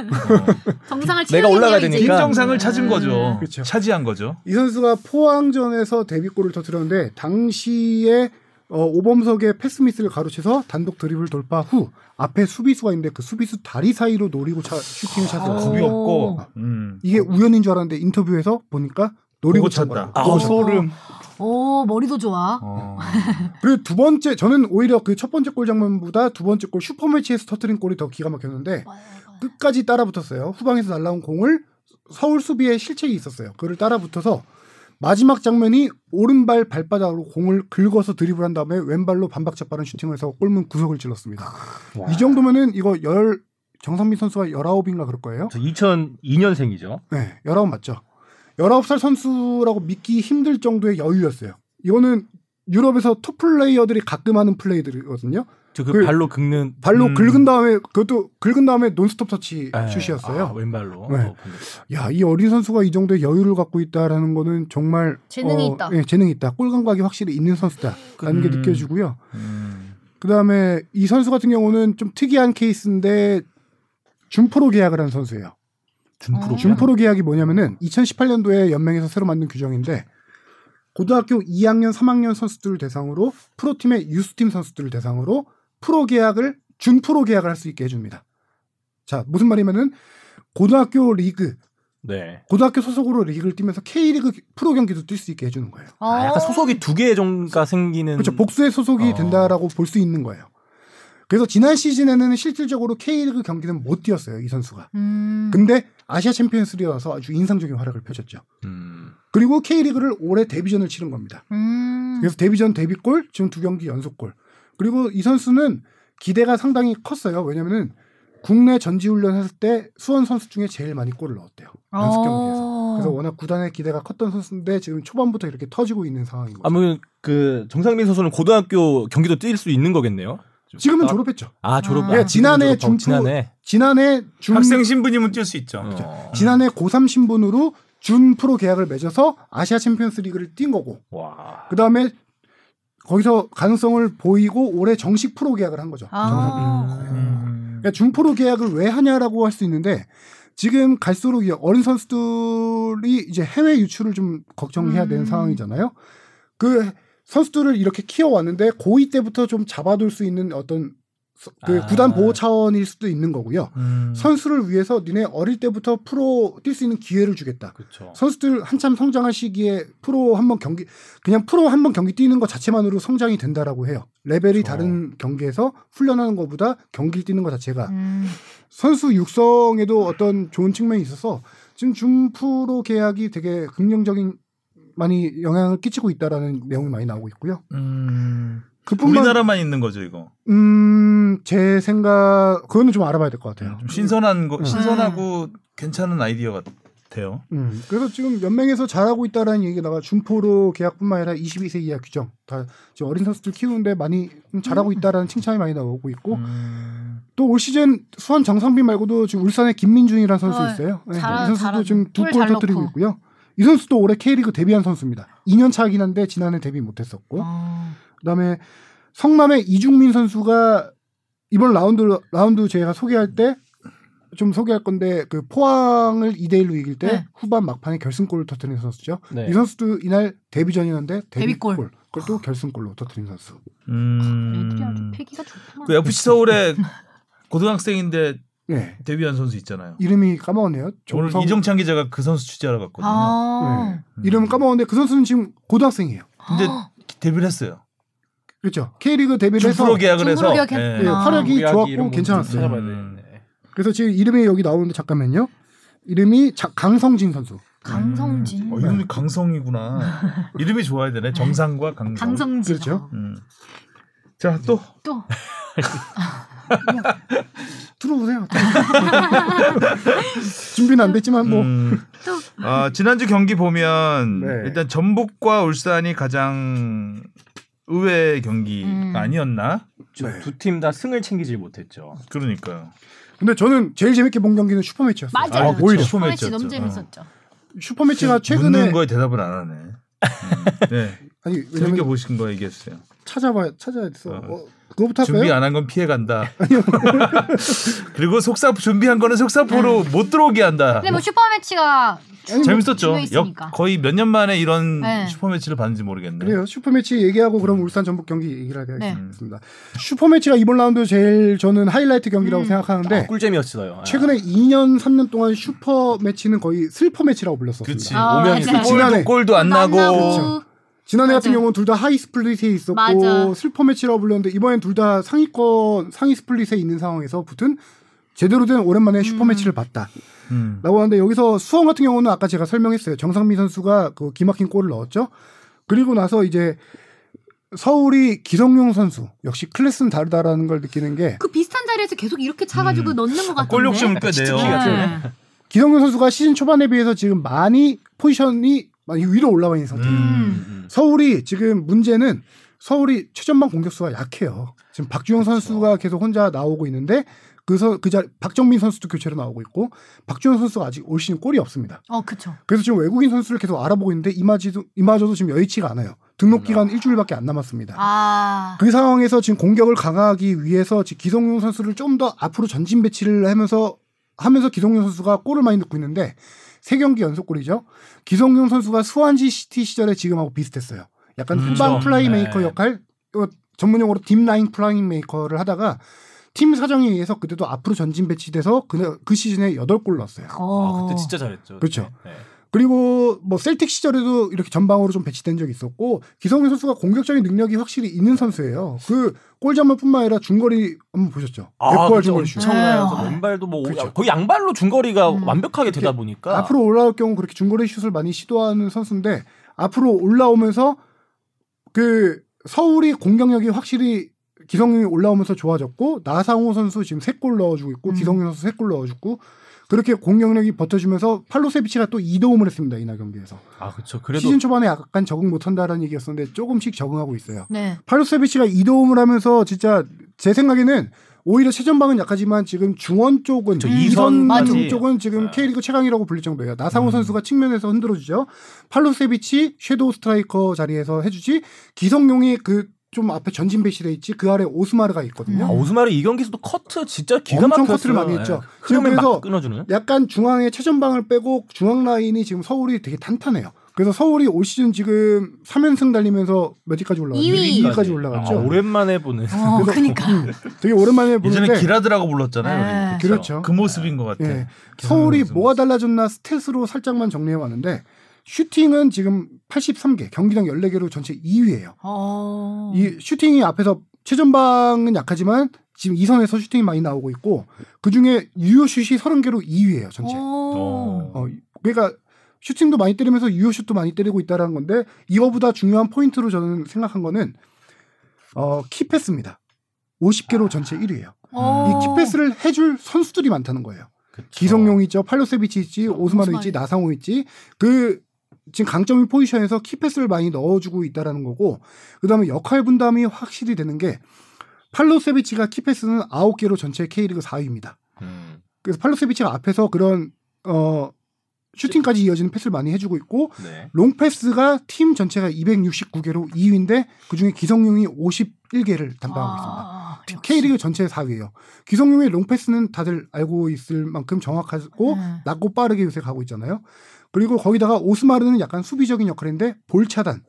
정상을 내가 올라가야. 되니까. 빈 정상을 찾은 거죠. 그렇죠. 차지한 거죠. 이 선수가 포항전에서 데뷔골을 터뜨렸는데 당시에 어, 오범석의 패스 미스를 가로채서 단독 드리블 돌파 후 앞에 수비수가 있는데 그 수비수 다리 사이로 노리고 차, 슈팅을 찼어요. 오. 겁이 없고. 음. 이게 우연인 줄 알았는데 인터뷰에서 보니까 노리고 찼다. 아 소름. 오 머리도 좋아. 어. 그리고 두 번째 저는 오히려 그 첫 번째 골 장면보다 두 번째 골 슈퍼매치에서 터트린 골이 더 기가 막혔는데 끝까지 따라붙었어요. 후방에서 날라온 공을 서울 수비에 실책이 있었어요. 그를 따라붙어서 마지막 장면이 오른발 발바닥으로 공을 긁어서 드리블한 다음에 왼발로 반박자 빠른 슈팅을 해서 골문 구석을 찔렀습니다. 이 정도면은 이거 열 정상민 선수가 19인가 그럴 거예요. 저 2002년생이죠. 네, 19 맞죠. 19살 선수라고 믿기 힘들 정도의 여유였어요. 이거는 유럽에서 톱 플레이어들이 가끔 하는 플레이들이거든요. 저그 그 발로 긁는 발로 음. 긁은 다음에 그것도 긁은 다음에 논스톱 터치 에, 슛이었어요. 아, 왼발로. 네. 어, 야, 이 어린 선수가 이 정도의 여유를 갖고 있다라는 거는 정말 재능이 어, 있다. 예, 재능이 있다. 골 감각이 확실히 있는 선수다라는 게 음. 느껴지고요. 음. 그다음에 이 선수 같은 경우는 좀 특이한 케이스인데 준프로 계약을 한 선수예요. 준프로. 어. 준프로 계약이 뭐냐면은 2018년도에 연맹에서 새로 만든 규정인데 고등학교 2학년, 3학년 선수들을 대상으로 프로팀의 유스팀 선수들을 대상으로 프로 계약을 준프로 계약을 할 수 있게 해줍니다. 자 무슨 말이면은 고등학교 리그, 네. 고등학교 소속으로 리그를 뛰면서 K리그 프로 경기도 뛸 수 있게 해주는 거예요. 아, 약간 소속이 두 개 정도가 생기는. 그렇죠. 복수의 소속이 어. 된다라고 볼 수 있는 거예요. 그래서 지난 시즌에는 실질적으로 K리그 경기는 못 뛰었어요 이 선수가. 음. 근데 아시아 챔피언스리그에서 아주 인상적인 활약을 펼쳤죠. 음. 그리고 K리그를 올해 데뷔전을 치른 겁니다. 음. 그래서 데뷔전 데뷔골, 지금 두 경기 연속골. 그리고 이 선수는 기대가 상당히 컸어요. 왜냐면은 국내 전지훈련 했을 때 수원 선수 중에 제일 많이 골을 넣었대요. 연습 경기에서. 어. 그래서 워낙 구단의 기대가 컸던 선수인데 지금 초반부터 이렇게 터지고 있는 상황인 거죠. 아무 그 정상빈 선수는 고등학교 경기도 뛸 수 있는 거겠네요. 지금은 아, 졸업했죠. 아 졸업. 아. 아, 지난해 준프- 지난해. 지난해 준 학생 신분이면 뛸 수 있죠. 어. 지난해 고3 신분으로 준 프로 계약을 맺어서 아시아 챔피언스 리그를 뛴 거고 와. 그 다음에 거기서 가능성을 보이고 올해 정식 프로 계약을 한 거죠. 아. 음. 그러니까 준 프로 계약을 왜 하냐라고 할 수 있는데 지금 갈수록 이 어린 선수들이 이제 해외 유출을 좀 걱정해야 되는 음. 상황이잖아요. 그 선수들을 이렇게 키워왔는데 고2 때부터 좀 잡아둘 수 있는 어떤 서- 그 아. 구단 보호 차원일 수도 있는 거고요. 음. 선수를 위해서 니네 어릴 때부터 프로 뛸 수 있는 기회를 주겠다. 그렇죠. 선수들 한참 성장할 시기에 프로 한번 경기 그냥 프로 한번 경기 뛰는 것 자체만으로 성장이 된다라고 해요. 레벨이 그렇죠. 다른 경기에서 훈련하는 것보다 경기를 뛰는 것 자체가 음. 선수 육성에도 어떤 좋은 측면이 있어서 지금 준 프로 계약이 되게 긍정적인 많이 영향을 끼치고 있다라는 내용이 많이 나오고 있고요. 음. 그뿐만 우리나라만 있는 거죠 이거. 음 제 생각 그거는 좀 알아봐야 될 것 같아요. 좀 신선한 거, 음. 신선하고 괜찮은 아이디어 같아요. 음, 그래서 지금 연맹에서 잘하고 있다라는 얘기가 나가 준포로 계약뿐만 아니라 22세 이하 규정 다 지금 어린 선수들 키우는데 많이 좀 잘하고 있다라는 칭찬이 많이 나오고 있고 음. 또올 시즌 수원 정상빈 말고도 지금 울산에 김민준이라는 선수 어, 있어요. 네, 잘- 이 선수도 잘하죠. 지금 두골골잘 터뜨리고. 있고요. 이 선수도 올해 K리그 데뷔한 선수입니다. 2년 차이긴 한데 지난해 데뷔 못했었고 어. 그다음에 성남의 이중민 선수가 이번 라운드 라운드 제가 소개할 때 좀 소개할 건데 그 포항을 2대 1로 이길 때 네. 후반 막판에 결승골을 터뜨린 선수죠. 네. 이 선수도 이날 데뷔전이었는데 데뷔골. 데뷔골. 그걸 또 결승골로 터뜨린 선수. 애들이 아주 음. 패기가 좋구만. 그 FC 서울에 고등학생인데 네. 데뷔한 선수 있잖아요. 이름이 까먹었네요. 오늘 정성- 이정찬 기자가 그 선수 취재하러 갔거든요. 아. 네. 이름은 까먹었는데 그 선수는 지금 고등학생이에요. 근데 데뷔를 했어요. 그렇죠. K리그 데뷔를 해서 준프로 계약을 해서. 예, 아. 활약이 우리아기 좋았고 괜찮았어요. 음. 그래서 지금 이름이 여기 나오는데 잠깐만요. 이름이 자- 강성진 선수. 강성진. 어, 이름이 강성이구나. 이름이 좋아야 되네. 정상과 강성. 강성진. 그렇죠. 음. 자, 또 또 들어보세요. 준비는 안 됐지만 뭐 음, 아, 지난주 경기 보면 네. 일단 전북과 울산이 가장 의외의 경기가 음. 아니었나? 네. 두팀 다 승을 챙기질 못했죠. 그러니까요. 근데 저는 제일 재밌게 본 경기는 슈퍼매치였어요. 맞아요. 아. 오히려 슈퍼매치였죠. 슈퍼매치 너무 어. 재밌었죠. 슈퍼매치가 묻는 최근에 거에 대답을 안 하네. 음. 네. 아니 재밌게 보신 거 얘기했어요. 찾아봐 찾아야 돼서 어. 어, 그거부터 준비 할까요? 안한 건 피해 간다. 그리고 속사 준비한 거는 속사포로 못 들어오게 한다. 근데 뭐 슈퍼매치가 뭐 재밌었죠. 역. 거의 몇 년 만에 이런 네. 슈퍼매치를 봤는지 모르겠네. 그래요. 슈퍼매치 얘기하고 그럼 울산 전북 경기 얘기를 네. 하겠습니다. 슈퍼매치가 이번 라운드 제일 저는 하이라이트 경기라고 음. 생각하는데 아, 꿀잼이었어요. 최근에 2년 3년 동안 슈퍼매치는 거의 슬퍼 매치라고 불렀었습니다. 그치. 아, 오면이 맞아요. 골도. 골도 안안 나고. 나고. 지난해 같은 맞아요. 경우는 둘 다 high split에 있었고 맞아. 슬퍼 매치라고 불렸는데 이번엔 둘 다 상위권 상위 split에 있는 상황에서 붙은 제대로 된 오랜만에 슈퍼 음. 매치를 봤다. 음. 라고 하는데 여기서 수원 같은 경우는 아까 제가 설명했어요. 정상빈 선수가 그 기막힌 골을 넣었죠. 그리고 나서 이제 서울이 기성용 선수 역시 클래스는 다르다라는 걸 느끼는 게 그 비슷한 자리에서 계속 이렇게 차가지고 음. 넣는 것 같은데. 골 욕심을 꽤 내요. 네. 기성용 선수가 시즌 초반에 비해서 지금 많이 포지션이 많이 위로 올라와 있는 상태예요. 음. 서울이 지금 문제는 서울이 최전방 공격수가 약해요. 지금 박주영 선수가 계속 혼자 나오고 있는데 그서 그 자리 박정민 선수도 교체로 나오고 있고 박주영 선수가 아직 올 시즌 골이 없습니다. 어, 그쵸. 그래서 지금 외국인 선수를 계속 알아보고 있는데 이마저도 이마저도 지금 여의치가 않아요. 등록 기간 일주일밖에 안 남았습니다. 아. 그 상황에서 지금 공격을 강화하기 위해서 지금 기성용 선수를 좀 더 앞으로 전진 배치를 하면서 하면서 기성용 선수가 골을 많이 넣고 있는데 세 경기 연속골이죠. 기성용 선수가 스완지 시티 시절에 지금하고 비슷했어요. 약간 음, 후방 그렇죠. 플레이메이커 네. 역할, 어, 전문용어로 deep-lying playmaker를 하다가 팀 사정에 의해서 그때도 앞으로 전진 배치돼서 그, 그 시즌에 8골 넣었어요. 어. 아, 그때 진짜 잘했죠. 그렇죠. 네. 그리고 뭐 셀틱 시절에도 이렇게 전방으로 좀 배치된 적이 있었고 기성용 선수가 공격적인 능력이 확실히 있는 선수예요. 그 골장만뿐만 아니라 중거리 한번 보셨죠? 아, F1 그때 중거리 슛. 엄청나요. 네. 왼발도 뭐 그렇죠. 거의 양발로 중거리가 음. 완벽하게 되다 보니까 앞으로 올라올 경우 그렇게 중거리 슛을 많이 시도하는 선수인데 앞으로 올라오면서 그 서울이 공격력이 확실히 기성용이 올라오면서 좋아졌고 나상호 선수 지금 세 골 넣어주고 있고 음. 기성용 선수 세 골 넣어주고 그렇게 공격력이 버텨주면서 팔로세비치가 또 2도움을 했습니다 이날 경기에서 아 그렇죠. 그래도 시즌 초반에 약간 적응 못 한다라는 얘기였었는데 조금씩 적응하고 있어요. 네. 팔로세비치가 이도움을 하면서 진짜 제 생각에는 오히려 최전방은 약하지만 지금 중원 쪽은 저 이선 이선까지. 쪽은 지금 네. K리그 최강이라고 불릴 정도예요. 나상호 음. 선수가 측면에서 흔들어 주죠. 팔로세비치 shadow striker 자리에서 해주지 기성용이 그 좀 앞에 전진 배치돼 있지 그 아래 오스마르가 있거든요. 아, 오스마르 이 경기에서도 커트 진짜 기가 엄청 막혔어요. 커트를 많이 했죠. 네. 흐름을 그래서 막 끊어주는. 약간 중앙에 최전방을 빼고 중앙 라인이 지금 서울이 되게 탄탄해요. 그래서 서울이 올 시즌 지금 3연승 달리면서 몇 위까지 올라갔죠? 이위. 2위까지 올라갔죠. 아, 오랜만에 보는. 어, 그니까. 되게 오랜만에 예전에 보는데 기라드라고 불렀잖아요. 네. 우리. 그렇죠. 그 모습인 것 같아. 예. 기성용 서울이 선수 뭐가 모습. 달라졌나 stat으로 살짝만 정리해 왔는데 슈팅은 지금 83개, 경기당 14개로 전체 2위예요. 어. 이 슈팅이 앞에서 최전방은 약하지만 지금 이선에서 슈팅이 많이 나오고 있고 그 중에 유효 슛이 30개로 2위예요, 전체. 어. 어, 그러니까 슈팅도 많이 때리면서 유효 슛도 많이 때리고 있다라는 건데 이거보다 중요한 포인트로 저는 생각한 거는 어, key pass입니다. 50개로 전체 1위예요. 어. 이 key pass를 해줄 선수들이 많다는 거예요. 그쵸. 기성용 있죠, 팔로세비치 있지, 오스마르 오스마르. 있지, 나상호 있지. 그 지금 강점인 포지션에서 key pass를 많이 넣어주고 있다라는 거고, 그 다음에 역할 분담이 확실히 되는 게 팔로세비치가 key pass는 9개로 전체 K리그 4위입니다. 음. 그래서 팔로세비치가 앞에서 그런 어 슈팅까지 이어지는 패스를 많이 해주고 있고 네. long pass가 팀 전체가 269개로 2위인데 그중에 기성용이 51개를 담당하고 있습니다. 아, 역시. K리그 전체 4위예요. 기성용의 long pass는 다들 알고 있을 만큼 정확하고 네. 낮고 빠르게 요새 가고 있잖아요. 그리고 거기다가 오스마르는 약간 수비적인 역할인데 볼 차단.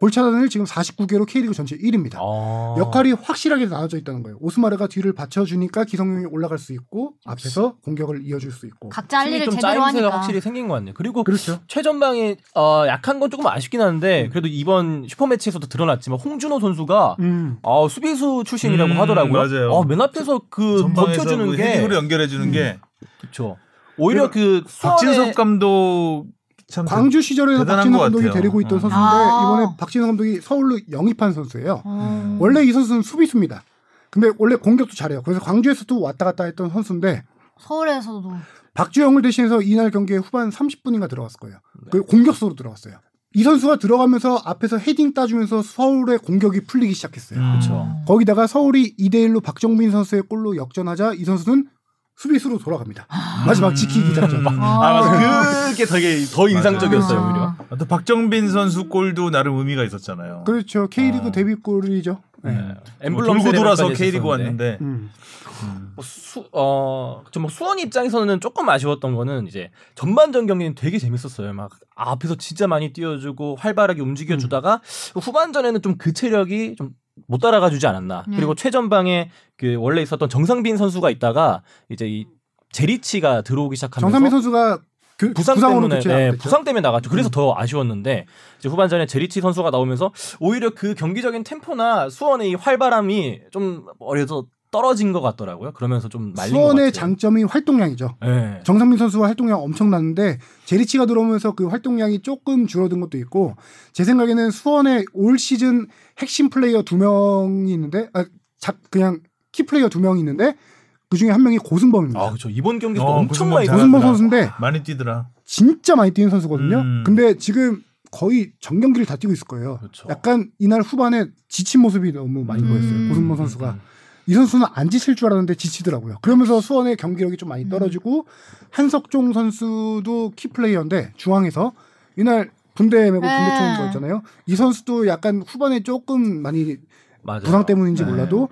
볼 차단을 지금 49개로 K리그 전체 1위입니다. 아. 역할이 확실하게 나눠져 있다는 거예요. 오스마르가 뒤를 받쳐주니까 기성용이 올라갈 수 있고 앞에서 공격을 이어줄 수 있고. 각자 할 일을 좀 제대로 짜임새가 하니까. 확실히 생긴 것 같네요. 그리고 그렇죠. 최전방에 어, 약한 건 조금 아쉽긴 한데 음. 그래도 이번 슈퍼매치에서도 드러났지만 홍준호 선수가 음. 아, 수비수 출신이라고 음, 하더라고요. 맞아요. 아, 맨 앞에서 그 버텨주는 그 게 헤딩으로 연결해 주는 게 그렇죠. 오히려 그 박진섭 감독 참 광주 시절에 대단한 박진호 것 감독이 같아요. 데리고 있던 음. 선수인데 아. 이번에 박진호 감독이 서울로 영입한 선수예요. 어. 원래 이 선수는 수비수입니다. 근데 원래 공격도 잘해요. 그래서 광주에서도 왔다 갔다 했던 선수인데 서울에서도 박주영을 대신해서 이날 경기에 후반 30분인가 들어갔을 거예요. 네. 그 공격수로 들어갔어요. 이 선수가 들어가면서 앞에서 헤딩 따주면서 서울의 공격이 풀리기 시작했어요. 음. 그렇죠. 거기다가 서울이 2대 1로 박정민 선수의 골로 역전하자 이 선수는 수비수로 돌아갑니다. 마지막 지키기 작전. 음. 아, 맞아. 그게 되게 더 인상적이었어요, 아. 오히려. 아, 또 박정빈 선수 골도 나름 의미가 있었잖아요. 그렇죠. K리그 아. 데뷔골이죠. 네. 네. 엠블럼 뭐 돌고 돌아서 K리그. 왔는데 음. 뭐 수, 어, 좀 뭐 수원 입장에서는 조금 아쉬웠던 거는 이제 전반전 경기는 되게 재밌었어요. 막 앞에서 진짜 많이 뛰어주고 활발하게 움직여주다가 후반전에는 좀 그 체력이 좀 못 따라가 주지 않았나. 네. 그리고 최전방에 그 원래 있었던 정상빈 선수가 있다가 이제 이 제리치가 들어오기 시작하면서 정상민 선수가 그, 부상 때문에 네, 됐죠. 부상 때문에 나갔죠. 그래서 더 아쉬웠는데 이제 후반전에 제리치 선수가 나오면서 오히려 그 경기적인 템포나 수원의 이 활발함이 좀 어려서 떨어진 것 같더라고요. 그러면서 좀 말린 것 수원의 같아요. 장점이 활동량이죠. 네. 정상민 선수와 활동량 엄청났는데 제리치가 들어오면서 그 활동량이 조금 줄어든 것도 있고 제 생각에는 수원의 올 시즌 핵심 플레이어 두 명이 있는데 아, 자, 그냥 key player 두 명이 있는데 그 중에 한 명이 고승범입니다. 아 그렇죠. 이번 경기에서 어, 엄청 고승범 많이 잘- 고승범. 선수인데 많이 뛰더라. 진짜 많이 뛰는 선수거든요. 음. 근데 지금 거의 전 경기를 다 뛰고 있을 거예요. 그렇죠. 약간 이날 후반에 지친 모습이 너무 많이 음. 보였어요. 고승범 선수가. 이 선수는 안 지칠 줄 알았는데 지치더라고요. 그러면서 수원의 경기력이 좀 많이 떨어지고 한석종 선수도 key player인데 중앙에서 이날 분대 메고 네. 분대 총거 있잖아요. 이 선수도 약간 후반에 조금 많이 맞아요. 부상 때문인지 네. 몰라도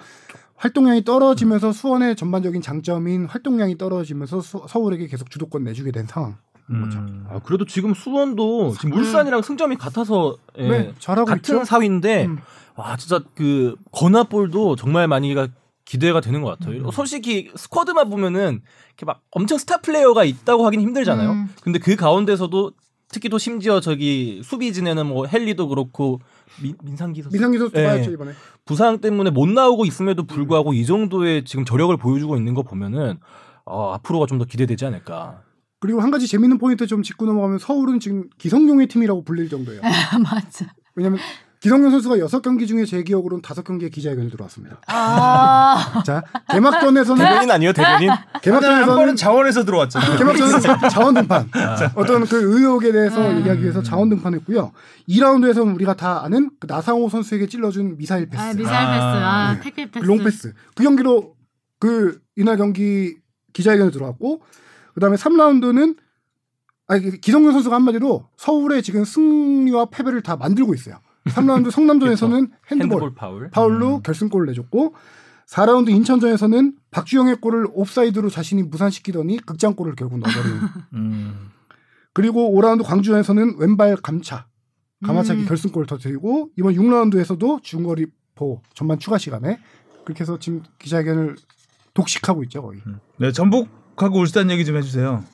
활동량이 떨어지면서 수원의 전반적인 장점인 활동량이 떨어지면서 수- 서울에게 계속 주도권 내주게 된 상황. 음. 아, 그래도 지금 수원도 지금 울산이랑 승점이 같아서 예, 네, 잘하고 같은 있죠. 사위인데 음. 와 진짜 그 건화볼도 정말 많이가 기대가 되는 것 같아요. 음. 솔직히 스쿼드만 보면은 이렇게 막 엄청 스타 플레이어가 있다고 하긴 힘들잖아요. 음. 근데 그 가운데서도 특히 또 심지어 저기 수비 진에는 뭐 헨리도 그렇고 민, 민상기 선수 민상기 선수 예. 봐야죠 이번에. 부상 때문에 못 나오고 있음에도 불구하고 이 정도의 지금 저력을 보여주고 있는 거 보면은 어, 앞으로가 좀 더 기대되지 않을까. 그리고 한 가지 재밌는 포인트 좀 짚고 넘어가면 서울은 지금 기성용의 팀이라고 불릴 정도예요. 맞아. 왜냐하면 기성용 선수가 여섯 경기 중에 제 기억으로는 다섯 경기에 기자회견이 들어왔습니다. 아. 자 개막전에서는 대변인 아니에요 대변인? 개막전에서는 자원에서 들어왔잖아. 개막전은 자원 등판 어떤 그 의혹에 대해서 음. 얘기하기 위해서 자원 등판했고요. 2라운드에서는 우리가 다 아는 그 나상호 선수에게 찔러준 미사일 패스, 아, 미사일 패스. 아, 네. 택배 패스. long pass 그 경기로 그 이날 경기 기자회견에 들어왔고 그 다음에 3라운드는 아니 기성용 선수가 한마디로 서울의 지금 승리와 패배를 다 만들고 있어요. 3라운드 성남전에서는 핸드볼, 핸드볼 파울. 파울 로 음. 결승골을 내줬고 4라운드 인천전에서는 박주영의 골을 오프사이드로 자신이 무산시키더니 극장골을 결국 넣어버리는 음. 그리고 5라운드 광주전에서는 왼발 감차 감아차기 음. 결승골을 터뜨리고 이번 6라운드에서도 중거리 포 전반 추가 시간에 그렇게 해서 지금 기자회견을 독식하고 있죠 거의 네, 전북하고 울산 얘기 좀 해주세요.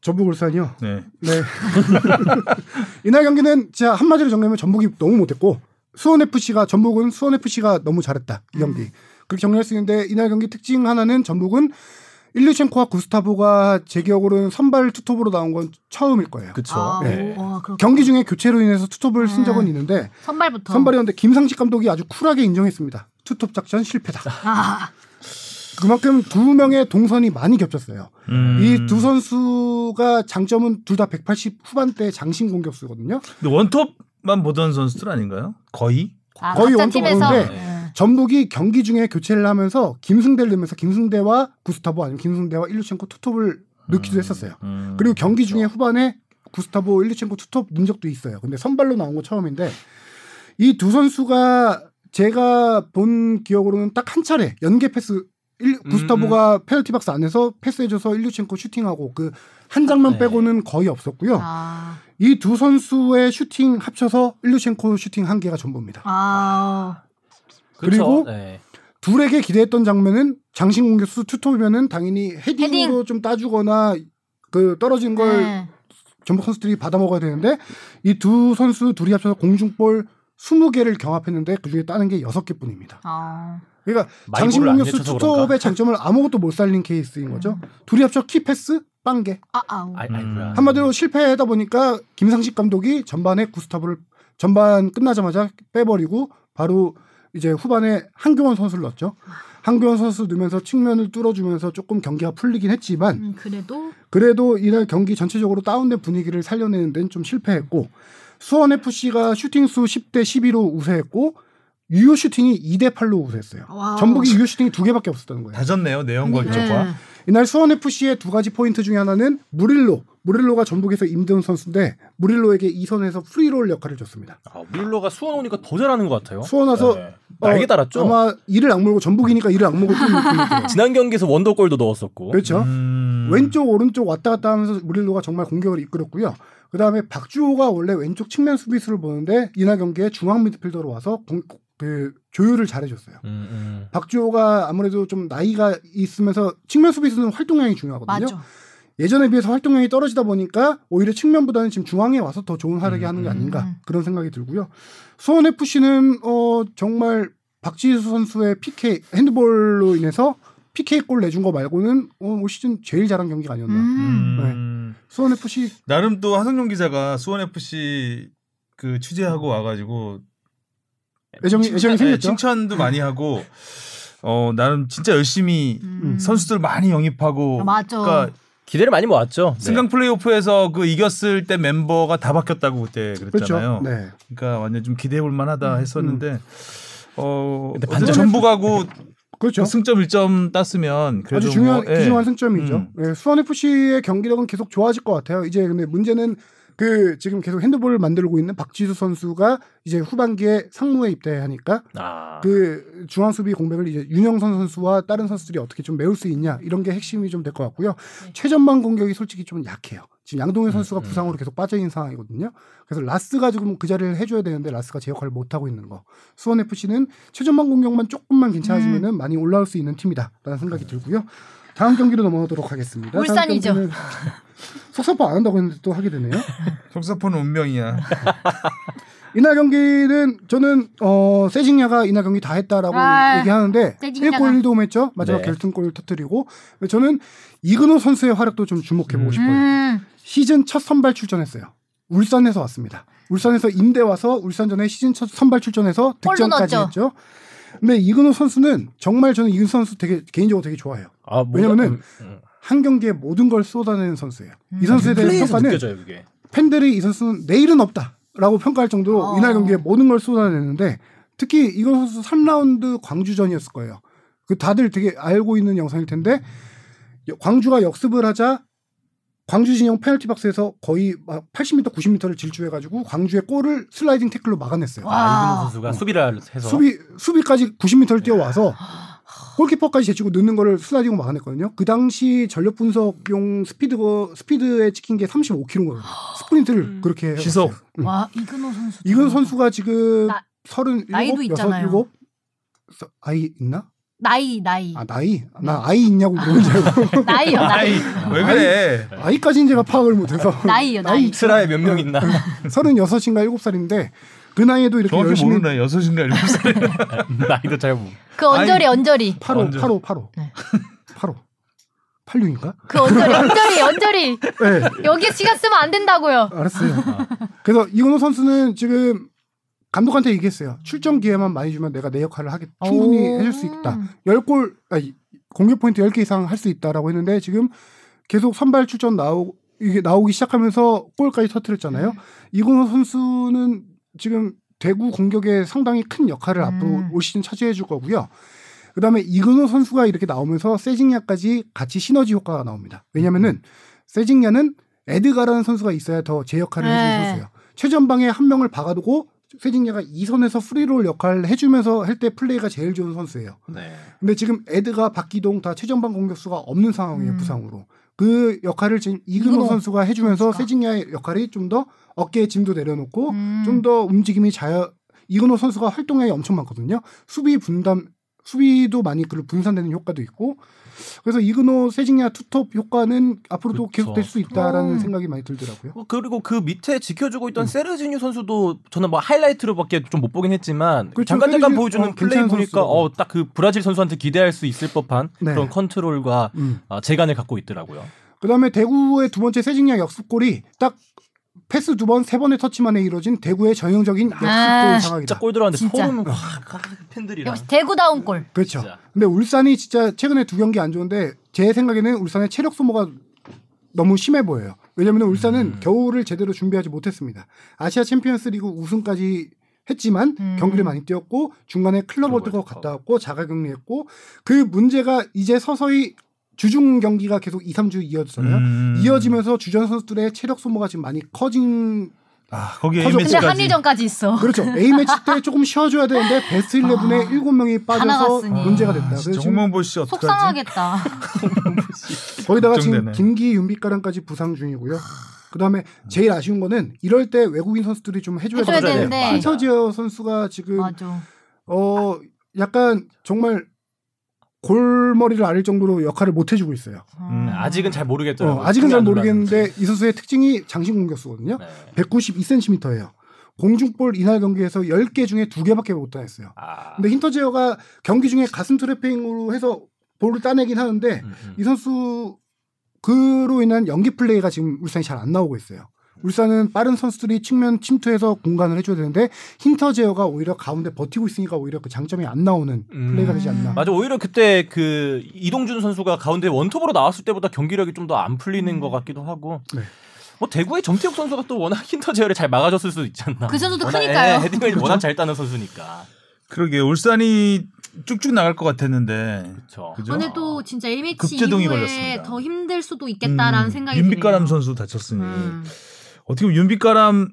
전북 울산이요 네. 네 이날 경기는 진짜 한마디로 정리하면 전북이 너무 못했고 수원 FC가 전북은 수원 FC가 너무 잘했다 이 경기 그렇게 정리할 수 있는데 이날 경기 특징 하나는 전북은 일류첸코와 구스타보가 제 기억으로는 선발 투톱으로 나온 건 처음일 거예요. 그쵸. 아, 네. 와. 경기 중에 교체로 인해서 투톱을 쓴 음. 적은 있는데 선발부터. 선발이었는데 김상식 감독이 아주 쿨하게 인정했습니다. 투톱 작전 실패다. 아, 그만큼 두 명의 동선이 많이 겹쳤어요. 음. 이두 선수가 장점은 둘 다 180 후반대 장신 공격수거든요. 근데 원톱만 보던 선수들 아닌가요? 거의? 아, 거의 각자 원톱 팀에서. 오는데 네. 전북이 경기 중에 교체를 하면서 김승대를 넣으면서 김승대와 구스타보 아니면 김승대와 일루첸코 투톱을 넣기도 했었어요. 음. 그리고 경기 중에 후반에 구스타보 일루첸코 투톱 넣은 적도 있어요. 근데 선발로 나온 건 처음인데 이 두 선수가 제가 본 기억으로는 딱 한 차례 연계 패스 일, 음, 구스타보가 페널티 박스 안에서 패스해줘서 일류첸코 슈팅하고 그 한 장면 네. 빼고는 거의 없었고요. 아, 이 두 선수의 슈팅 합쳐서 일류첸코 슈팅 한 개가 전부입니다. 아, 그리고? 네. 둘에게 기대했던 장면은 장신 공격수 투톱이면은 당연히 헤딩으로 헤딩. 좀 따주거나 그 떨어진 걸 네. 전북 선수들이 받아 먹어야 되는데 이 두 선수 둘이 합쳐서 공중볼 20개를 경합했는데 그중에 따는 게 6개뿐입니다. 아, 그러니까 많이 장신 볼을 안 공격수 내쳐서 투톱의? 장점을 아무것도 못 살린 케이스인 거죠. 둘이 합쳐 key pass 빵개. 아, 아, 음. 한마디로 실패하다 보니까 김상식 감독이 전반에 구스타브를 전반 끝나자마자 빼버리고 바로 이제 후반에 한교원 선수를 넣었죠. 한교원 선수 넣으면서 측면을 뚫어주면서 조금 경기가 풀리긴 했지만 음, 그래도 그래도 이날 경기 전체적으로 다운된 분위기를 살려내는 데는 좀 실패했고 수원 FC가 슈팅 수 10대 12로 우세했고 유효 슈팅이 2대 8로 우세했어요. 와. 전북이 유효 슈팅이 두 개밖에 없었다는 거예요. 다 졌네요 내용 결과. 네. 이날 수원 FC의 두 가지 포인트 중에 하나는 무릴로. 무릴로가 전북에서 임대 온 선수인데 무릴로에게 이선에서 free role 역할을 줬습니다. 아, 무릴로가 수원 오니까 더 잘하는 것 같아요. 수원 와서 네. 날개 어, 달았죠. 아마 이를 악물고 전북이니까 이를 악물고. 지난 경기에서 wonder goal도 넣었었고. 그렇죠. 음. 왼쪽 오른쪽 왔다 갔다 하면서 무릴로가 정말 공격을 이끌었고요. 그 다음에 박주호가 원래 왼쪽 측면 수비수를 보는데 이날 경기에 중앙 미드필더로 와서 공, 그 조율을 잘해줬어요. 음, 음. 박주호가 아무래도 좀 나이가 있으면서 측면 수비수는 활동량이 중요하거든요. 맞아. 예전에 비해서 활동량이 떨어지다 보니까 오히려 측면보다는 지금 중앙에 와서 더 좋은 활약이 음, 하는 게 음. 아닌가 음. 그런 생각이 들고요. 수원 FC는 어 정말 박지수 선수의 PK 핸드볼로 인해서 PK 골 내준 거 말고는 어, 올 시즌 제일 잘한 경기가 아니었나. 음. 음. 수원 FC 나름 또 하성룡 기자가 수원 FC 그 취재하고 와가지고 애정이 칭찬- 애정이 네, 생겼죠. 칭찬도 많이 하고 어 나름 진짜 열심히 음. 선수들 많이 영입하고 아, 맞아. 그러니까 기대를 많이 모았죠. 네. 승강 플레이오프에서 그 이겼을 때 멤버가 다 바뀌었다고 그때 그랬잖아요. 그렇죠. 네. 그러니까 완전 좀 기대해 볼 만하다 했었는데 어 근데 어쨌든 반전- 전북하고 그렇죠. 승점 1점 땄으면 그래도 아주 중요한 뭐, 예. 귀중한 승점이죠. 음. 예, 수원 FC의 경기력은 계속 좋아질 것 같아요. 이제 근데 문제는 그 지금 계속 핸드볼을 만들고 있는 박지수 선수가 이제 후반기에 상무에 입대하니까 아. 그 중앙 수비 공백을 이제 윤영선 선수와 다른 선수들이 어떻게 좀 메울 수 있냐 이런 게 핵심이 좀 될 것 같고요. 네. 최전방 공격이 솔직히 좀 약해요. 지금 양동현 선수가 음. 부상으로 계속 빠져 있는 상황이거든요. 그래서 라스가 지금 그 자리를 해줘야 되는데 라스가 제 역할을 못 하고 있는 거. 수원 FC는 최전방 공격만 조금만 괜찮아지면은 음. 많이 올라올 수 있는 팀이다라는 생각이 들고요. 다음 경기로 넘어가도록 하겠습니다. 울산이죠. 속사포 안 한다고 했는데 또 하게 되네요. 속사포는 운명이야. 이날 경기는 저는 어 세징야가 이날 경기 다 했다라고 아, 얘기하는데 세징야가. 1골 1도움 했죠. 마지막 네. 결승골 터뜨리고 저는 이근호 선수의 활약도 좀 주목해 보고 음. 싶어요. 음. 시즌 첫 선발 출전했어요. 울산에서 왔습니다. 울산에서 임대 와서 울산전에 시즌 첫 선발 출전해서 득점까지. 했죠. 근데 이근호 선수는 정말 저는 이근호 선수 되게 개인적으로 되게 좋아해요. 아, 뭐가- 왜냐면은 음, 음. 한 경기에 모든 걸 쏟아내는 선수예요. 음. 이 선수에 대한 평가는 느껴져요, 그게. 팬들이 이 선수는 내일은 없다라고 평가할 정도로 어. 이날 경기에 모든 걸 쏟아내는데 특히 이근호 선수 3라운드 광주전이었을 거예요. 그 다들 되게 알고 있는 영상일 텐데 여- 광주가 역습을 하자 광주 진영 페널티 박스에서 거의 막 80m, 90m를 질주해가지고 광주의 골을 슬라이딩 태클로 막아냈어요. 와. 아, 이근호 선수가 수비를 해서 수비 수비까지 90m를 뛰어와서 골키퍼까지 제치고 넣는 거를 슬라이딩으로 막아냈거든요. 그 당시 전력 분석용 스피드 스피드에 찍힌 게 35km거든요. 스프린트를 음. 그렇게 해봤어요. 시속. 와 이근호 선수. 이근 선수가 지금 나- 서른 나이도 일곱, 여섯, 있잖아요. 일곱 서- 아이 있나? 나이 나이 아 나이 나 아이 있냐고 물어본 줄 알고 나이요 나이 아이 왜 그래? 아이 까지는 제가 파악을 못해서 나이요 나이. 스라에 몇 명 있나? 서른여섯인가 일곱 살인데 그 나이에도 이렇게 열심히 모르네. 여섯인가 일곱 살. 나이도 잘 모르. 그 언저리 아이. 언저리. 8호 완전- 8호 8호 네. 8호 86인가? 그 언저리 언저리 언저리. 네 여기 시간 쓰면 안 된다고요. 알았어요. 그래서 이근호 선수는 지금 감독한테 얘기했어요. 출전 기회만 많이 주면 내가 내 역할을 하겠 충분히 오. 해줄 수 있다. 10골 아니 공격 포인트 10개 이상 할 수 있다라고 했는데 지금 계속 선발 출전 나오 이게 나오기 시작하면서 골까지 터뜨렸잖아요. 이근호 선수는 지금 대구 공격에 상당히 큰 역할을 음. 앞으로 올 시즌 차지해 줄 거고요. 그다음에 이근호 선수가 이렇게 나오면서 세징야까지 같이 시너지 효과가 나옵니다. 왜냐면은 세징야는 에드가라는 선수가 있어야 더 제 역할을 해주는 네. 선수예요. 최전방에 한 명을 박아두고 세징야가 이선에서 free role 역할을 해주면서 할 때 플레이가 제일 좋은 선수예요. 네. 근데 지금 에드가 박기동 다 최전방 공격수가 없는 상황이에요 음. 부상으로. 그 역할을 지금 이근호 이근호 선수가 해주면서. 세징야의 역할이 좀 더 어깨에 짐도 내려놓고 음. 좀더 움직임이 자유. 이근호 선수가 활동량이 엄청 많거든요. 수비 분담 수비도 많이 그 분산되는 효과도 있고 그래서 이근호 세징야 투톱 효과는 앞으로도 그쵸. 계속 될 수 있다라는 음. 생각이 많이 들더라고요. 어, 그리고 그 밑에 지켜주고 음. 있던 세르지뉴 선수도 저는 뭐 하이라이트로밖에 좀 못 보긴 했지만 그렇죠. 잠깐 잠깐 세르지뉴, 보여주는 어, 플레이 보니까. 어 딱 그 브라질 선수한테 기대할 수 있을 법한 네. 그런 컨트롤과 음. 어, 재간을 갖고 있더라고요. 그다음에 대구의 두 번째 세징야 역습골이 딱 패스 두 번, 세 번의 터치만에 이루어진 대구의 전형적인 역습골 아, 상황이다. 진짜 골 들어왔는데. 소름 확 아, 팬들이랑 역시 대구다운 골. 그렇죠. 진짜. 근데 울산이 진짜 최근에 두 경기 안 좋은데 제 생각에는 울산의 체력 소모가 너무 심해 보여요. 왜냐하면 울산은 음. 겨울을 제대로 준비하지 못했습니다. 아시아 챔피언스리그 우승까지 했지만 음. 경기를 많이 뛰었고 중간에 클럽 월드컵. 갔다 왔고 자가격리했고 그 문제가 이제 서서히 주중 경기가 계속 2, 3주 이어졌잖아요. 음. 이어지면서 주전 선수들의 체력 소모가 지금 많이 커진 아 거기 커져- 근데 A매치까지. 한일전까지 있어. 그렇죠. A 매치 때 조금 쉬어줘야 되는데 베스트 11에 아, 7명이 빠져서 나갔으니. 문제가 됐다. 아, 그래서 홍명보 씨 어떡하지? 속상하겠다. 거기다가 지금. 김기 윤빛가랑까지 부상 중이고요. 그다음에 제일 아쉬운 거는 이럴 때 외국인 선수들이 좀 해줘야, 해줘야 되는데. 한서지어 선수가 지금 맞아. 어 약간 정말 골머리를 앓을 정도로 역할을 못 해주고 있어요. 음. 아직은 잘 모르겠더라고요. 어, 아직은 잘 모르겠는데 이 선수의 특징이 장신 공격수거든요. 네. 192cm예요. 공중볼 이날 경기에서 10개 중에 2개밖에 못 따냈어요. 아. 근데 힌터제어가 경기 중에 가슴 트래핑으로 해서 볼을 따내긴 하는데 음, 음. 이 선수 그로 인한 연계 플레이가 지금 울산이 잘 안 나오고 있어요. 울산은 빠른 선수들이 측면 침투해서 공간을 해줘야 되는데 힌터제어가 오히려 가운데 버티고 있으니까 오히려 그 장점이 안 나오는 음. 플레이가 되지 않나. 맞아 오히려 그때 그 이동준 선수가 가운데 원톱으로 나왔을 때보다 경기력이 좀 더 안 풀리는 것 같기도 하고 네. 뭐 대구의 정태욱 선수가 또 워낙 힌터 제어를 잘 막아줬을 수도 있지 않나 그 선수도 워낙, 크니까요. 예, 헤딩을 워낙 잘 따는 선수니까 그러게 울산이 쭉쭉 나갈 것 같았는데 그렇죠? 근데 또 진짜 A매치 급제동이 이후에 걸렸습니다. 더 힘들 수도 있겠다라는 음, 생각이 윤빛가람. 선수 다쳤으니 음. 어떻게 보면 윤빛가람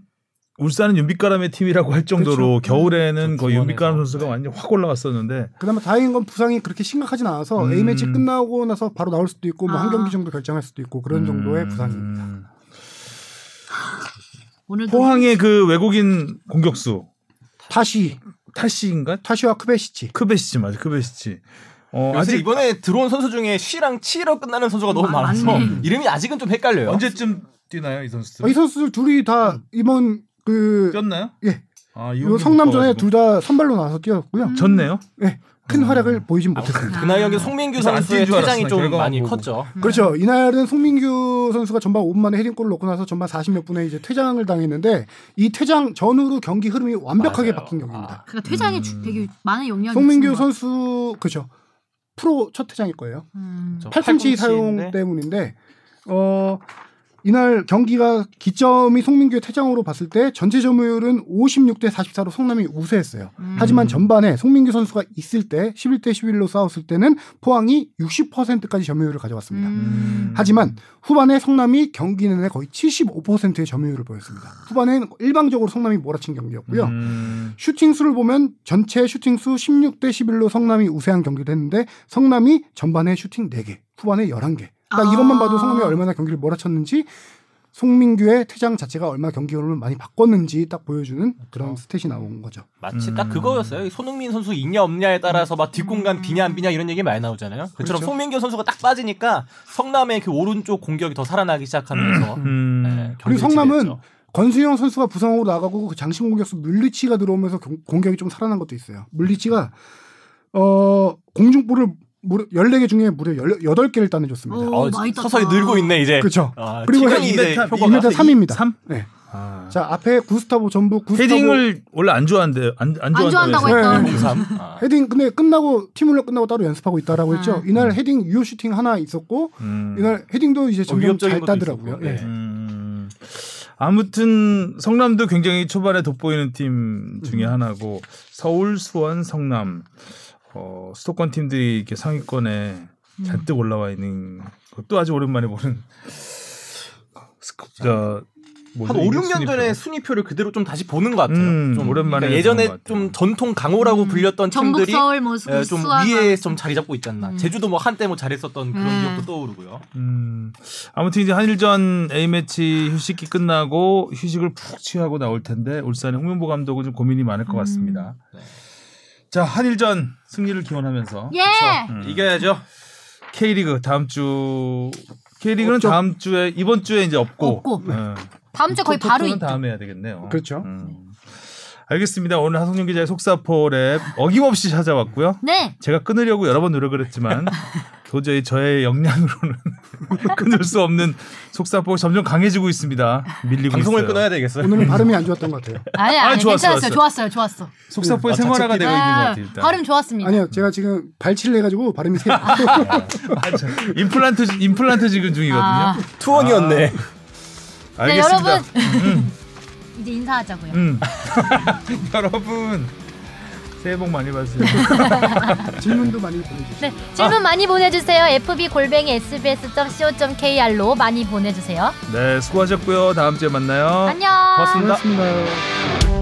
울산은 윤빛가람의 팀이라고 할 정도로 그렇죠. 겨울에는 저 거의 윤빛가람. 선수가 네. 완전 확 올라갔었는데 그나마 다행인 건 부상이 그렇게 심각하진 않아서 음. A 매치 끝나고 나서 바로 나올 수도 있고 뭐한 아. 경기 정도 결정할 수도 있고 그런 정도의 음, 부상입니다. 오늘도 포항의 그 외국인 공격수 타쉬, 타쉬인가? 타쉬와 크베시치. 크베시치 맞아 크베시치. 어, 아직 이번에 들어온 선수 중에 쉬랑 치로 끝나는 선수가 너무 마- 많아서. 이름이 아직은 좀 헷갈려요 언제쯤 뛰나요 이 선수들? 어, 이 선수들 둘이 다 이번 그 뛰었나요? 예. 아, 요 성남전에 둘 다 선발로 나와서 뛰었고요. 음. 졌네요. 네, 큰 음. 활약을 보이진 못했습니다. 그날 경기 송민규 선수의 퇴장이 좀 많이 보고. 컸죠 그렇죠. 이날은 송민규 선수가 전반 5분 만에 헤딩골을 넣고 나서 전반 40몇 분에 이제 퇴장을 당했는데 이 퇴장 전후로 경기 흐름이 완벽하게 맞아요. 바뀐 경기입니다. 그러니까 퇴장이 주- 음. 되게 많은 영향이 송민규. 선수 그죠. 프로 첫 퇴장일 거예요. 음. 저 8cm 사용 8cm 인데. 때문인데 어 이날 경기가 기점이 송민규의 퇴장으로 봤을 때 전체 점유율은 56대 44로 성남이 우세했어요. 음. 하지만 전반에 송민규 선수가 있을 때 11대 11로 싸웠을 때는 포항이 60%까지 점유율을 가져갔습니다. 음. 하지만 후반에 성남이 경기 내내 거의 75%의 점유율을 보였습니다. 후반에는 일방적으로 성남이 몰아친 경기였고요. 음. 슈팅 수를 보면 전체 슈팅 수 16대 11로 성남이 우세한 경기를 했는데 성남이 전반에 슈팅 4개, 후반에 11개. 딱 아. 이것만 봐도 성남이 얼마나 경기를 몰아쳤는지 송민규의 퇴장 자체가 얼마나 경기 흐름을 많이 바꿨는지 딱 보여주는 그런 stat이 나온 거죠. 마치 음. 딱 그거였어요. 손흥민 선수 있냐 없냐에 따라서 막 뒷공간 비냐 안 비냐 이런 얘기 많이 나오잖아요. 그처럼 그렇죠. 송민규 선수가 딱 빠지니까 성남의 그 오른쪽 공격이 더 살아나기 시작하면서 음. 네, 그리고 경기를 성남은. 권순형 선수가 부상으로 나가고 그 장신 공격수 뮬리치가 들어오면서 경- 공격이 좀 살아난 것도 있어요. 뮬리치가 어 공중볼을 무려 14개 중에 무려 18개를 따내줬습니다. 오, 어, 많이 서서히. 늘고 있네 이제. 그렇죠. 아, 그리고 지금이 이제 2m, 효과가 2m 3입니다. 3? 네. 아. 자 앞에 구스타보 전북 구스타보 헤딩을 원래 안 좋아한대 안, 안, 안 좋아한다고 네. 했던. 03. 아. 헤딩 근데 끝나고 팀 훈련 끝나고 따로 연습하고 있다라고 아. 했죠. 이날 헤딩 유효 슈팅 하나 있었고 음. 이날 헤딩도 이제 점점 위협적인 잘 따더라고요. 예. 네. 음. 아무튼 성남도 굉장히 초반에 돋보이는 팀 중에 하나고 서울, 수원, 성남 어, 수도권 팀들이 이렇게 상위권에 잔뜩 올라와 있는 것도 아주 오랜만에 보는 저 뭐죠? 한 5, 이게 6년 순위표. 전에 순위표를 그대로 좀 다시 보는 것 같아요. 음, 좀 오랜만에 그러니까 예전에. 좀 전통 강호라고 불렸던 전북 팀들이 서울 뭐 수- 예, 좀 수원 위에 좀 자리 잡고 있지 않나. 음. 제주도 뭐 한때 뭐 잘했었던 그런 음. 기억도 떠오르고요. 음, 아무튼 이제 한일전 A 매치 휴식기 끝나고 휴식을 푹 취하고 나올 텐데 울산의 홍명보 감독은 좀 고민이 많을 것 같습니다. 네. 자 한일전 승리를 기원하면서 예. 음. 이겨야죠. K리그 다음 주 K리그는 없죠. 다음 주에 이번 주에 이제 없고, 없고. 어. 다음 주에 거의 토- 바로 토토는 있죠. 다음에 해야 되겠네요. 그렇죠. 음. 알겠습니다. 오늘 하성룡 기자의 속사포랩 어김없이 찾아왔고요. 네. 제가 끊으려고 여러 번 노력을 했지만 도저히 저의 역량으로는 끊을 수 없는 속사포가 점점 강해지고 있습니다. 밀리고 방송을 있어요. 끊어야 되겠어요. 오늘은 발음이 안 좋았던 것 같아요. 아니 아, 아니 좋았어, 괜찮았어요. 좋았어. 좋았어요. 좋았어. 속사포의 아, 생활화가 되고 있는 것 아, 같아요. 일단. 발음 좋았습니다. 아니요, 제가 지금 발치를 해가지고 발음이 세. 맞아. 임플란트 임플란트 지금 중이거든요. 아, 투원이었네. 네, 알겠습니다. 여러분 이제 인사하자고요. 음. 여러분 새해 복 많이 받으세요. 질문도 많이 보내주시고. 네, 질문 많이 보내주세요. fb 골뱅이 sbs.co.kr로 많이 보내주세요. 네 수고하셨고요. 다음 주에 만나요. 안녕. 고맙습니다. 고맙습니다.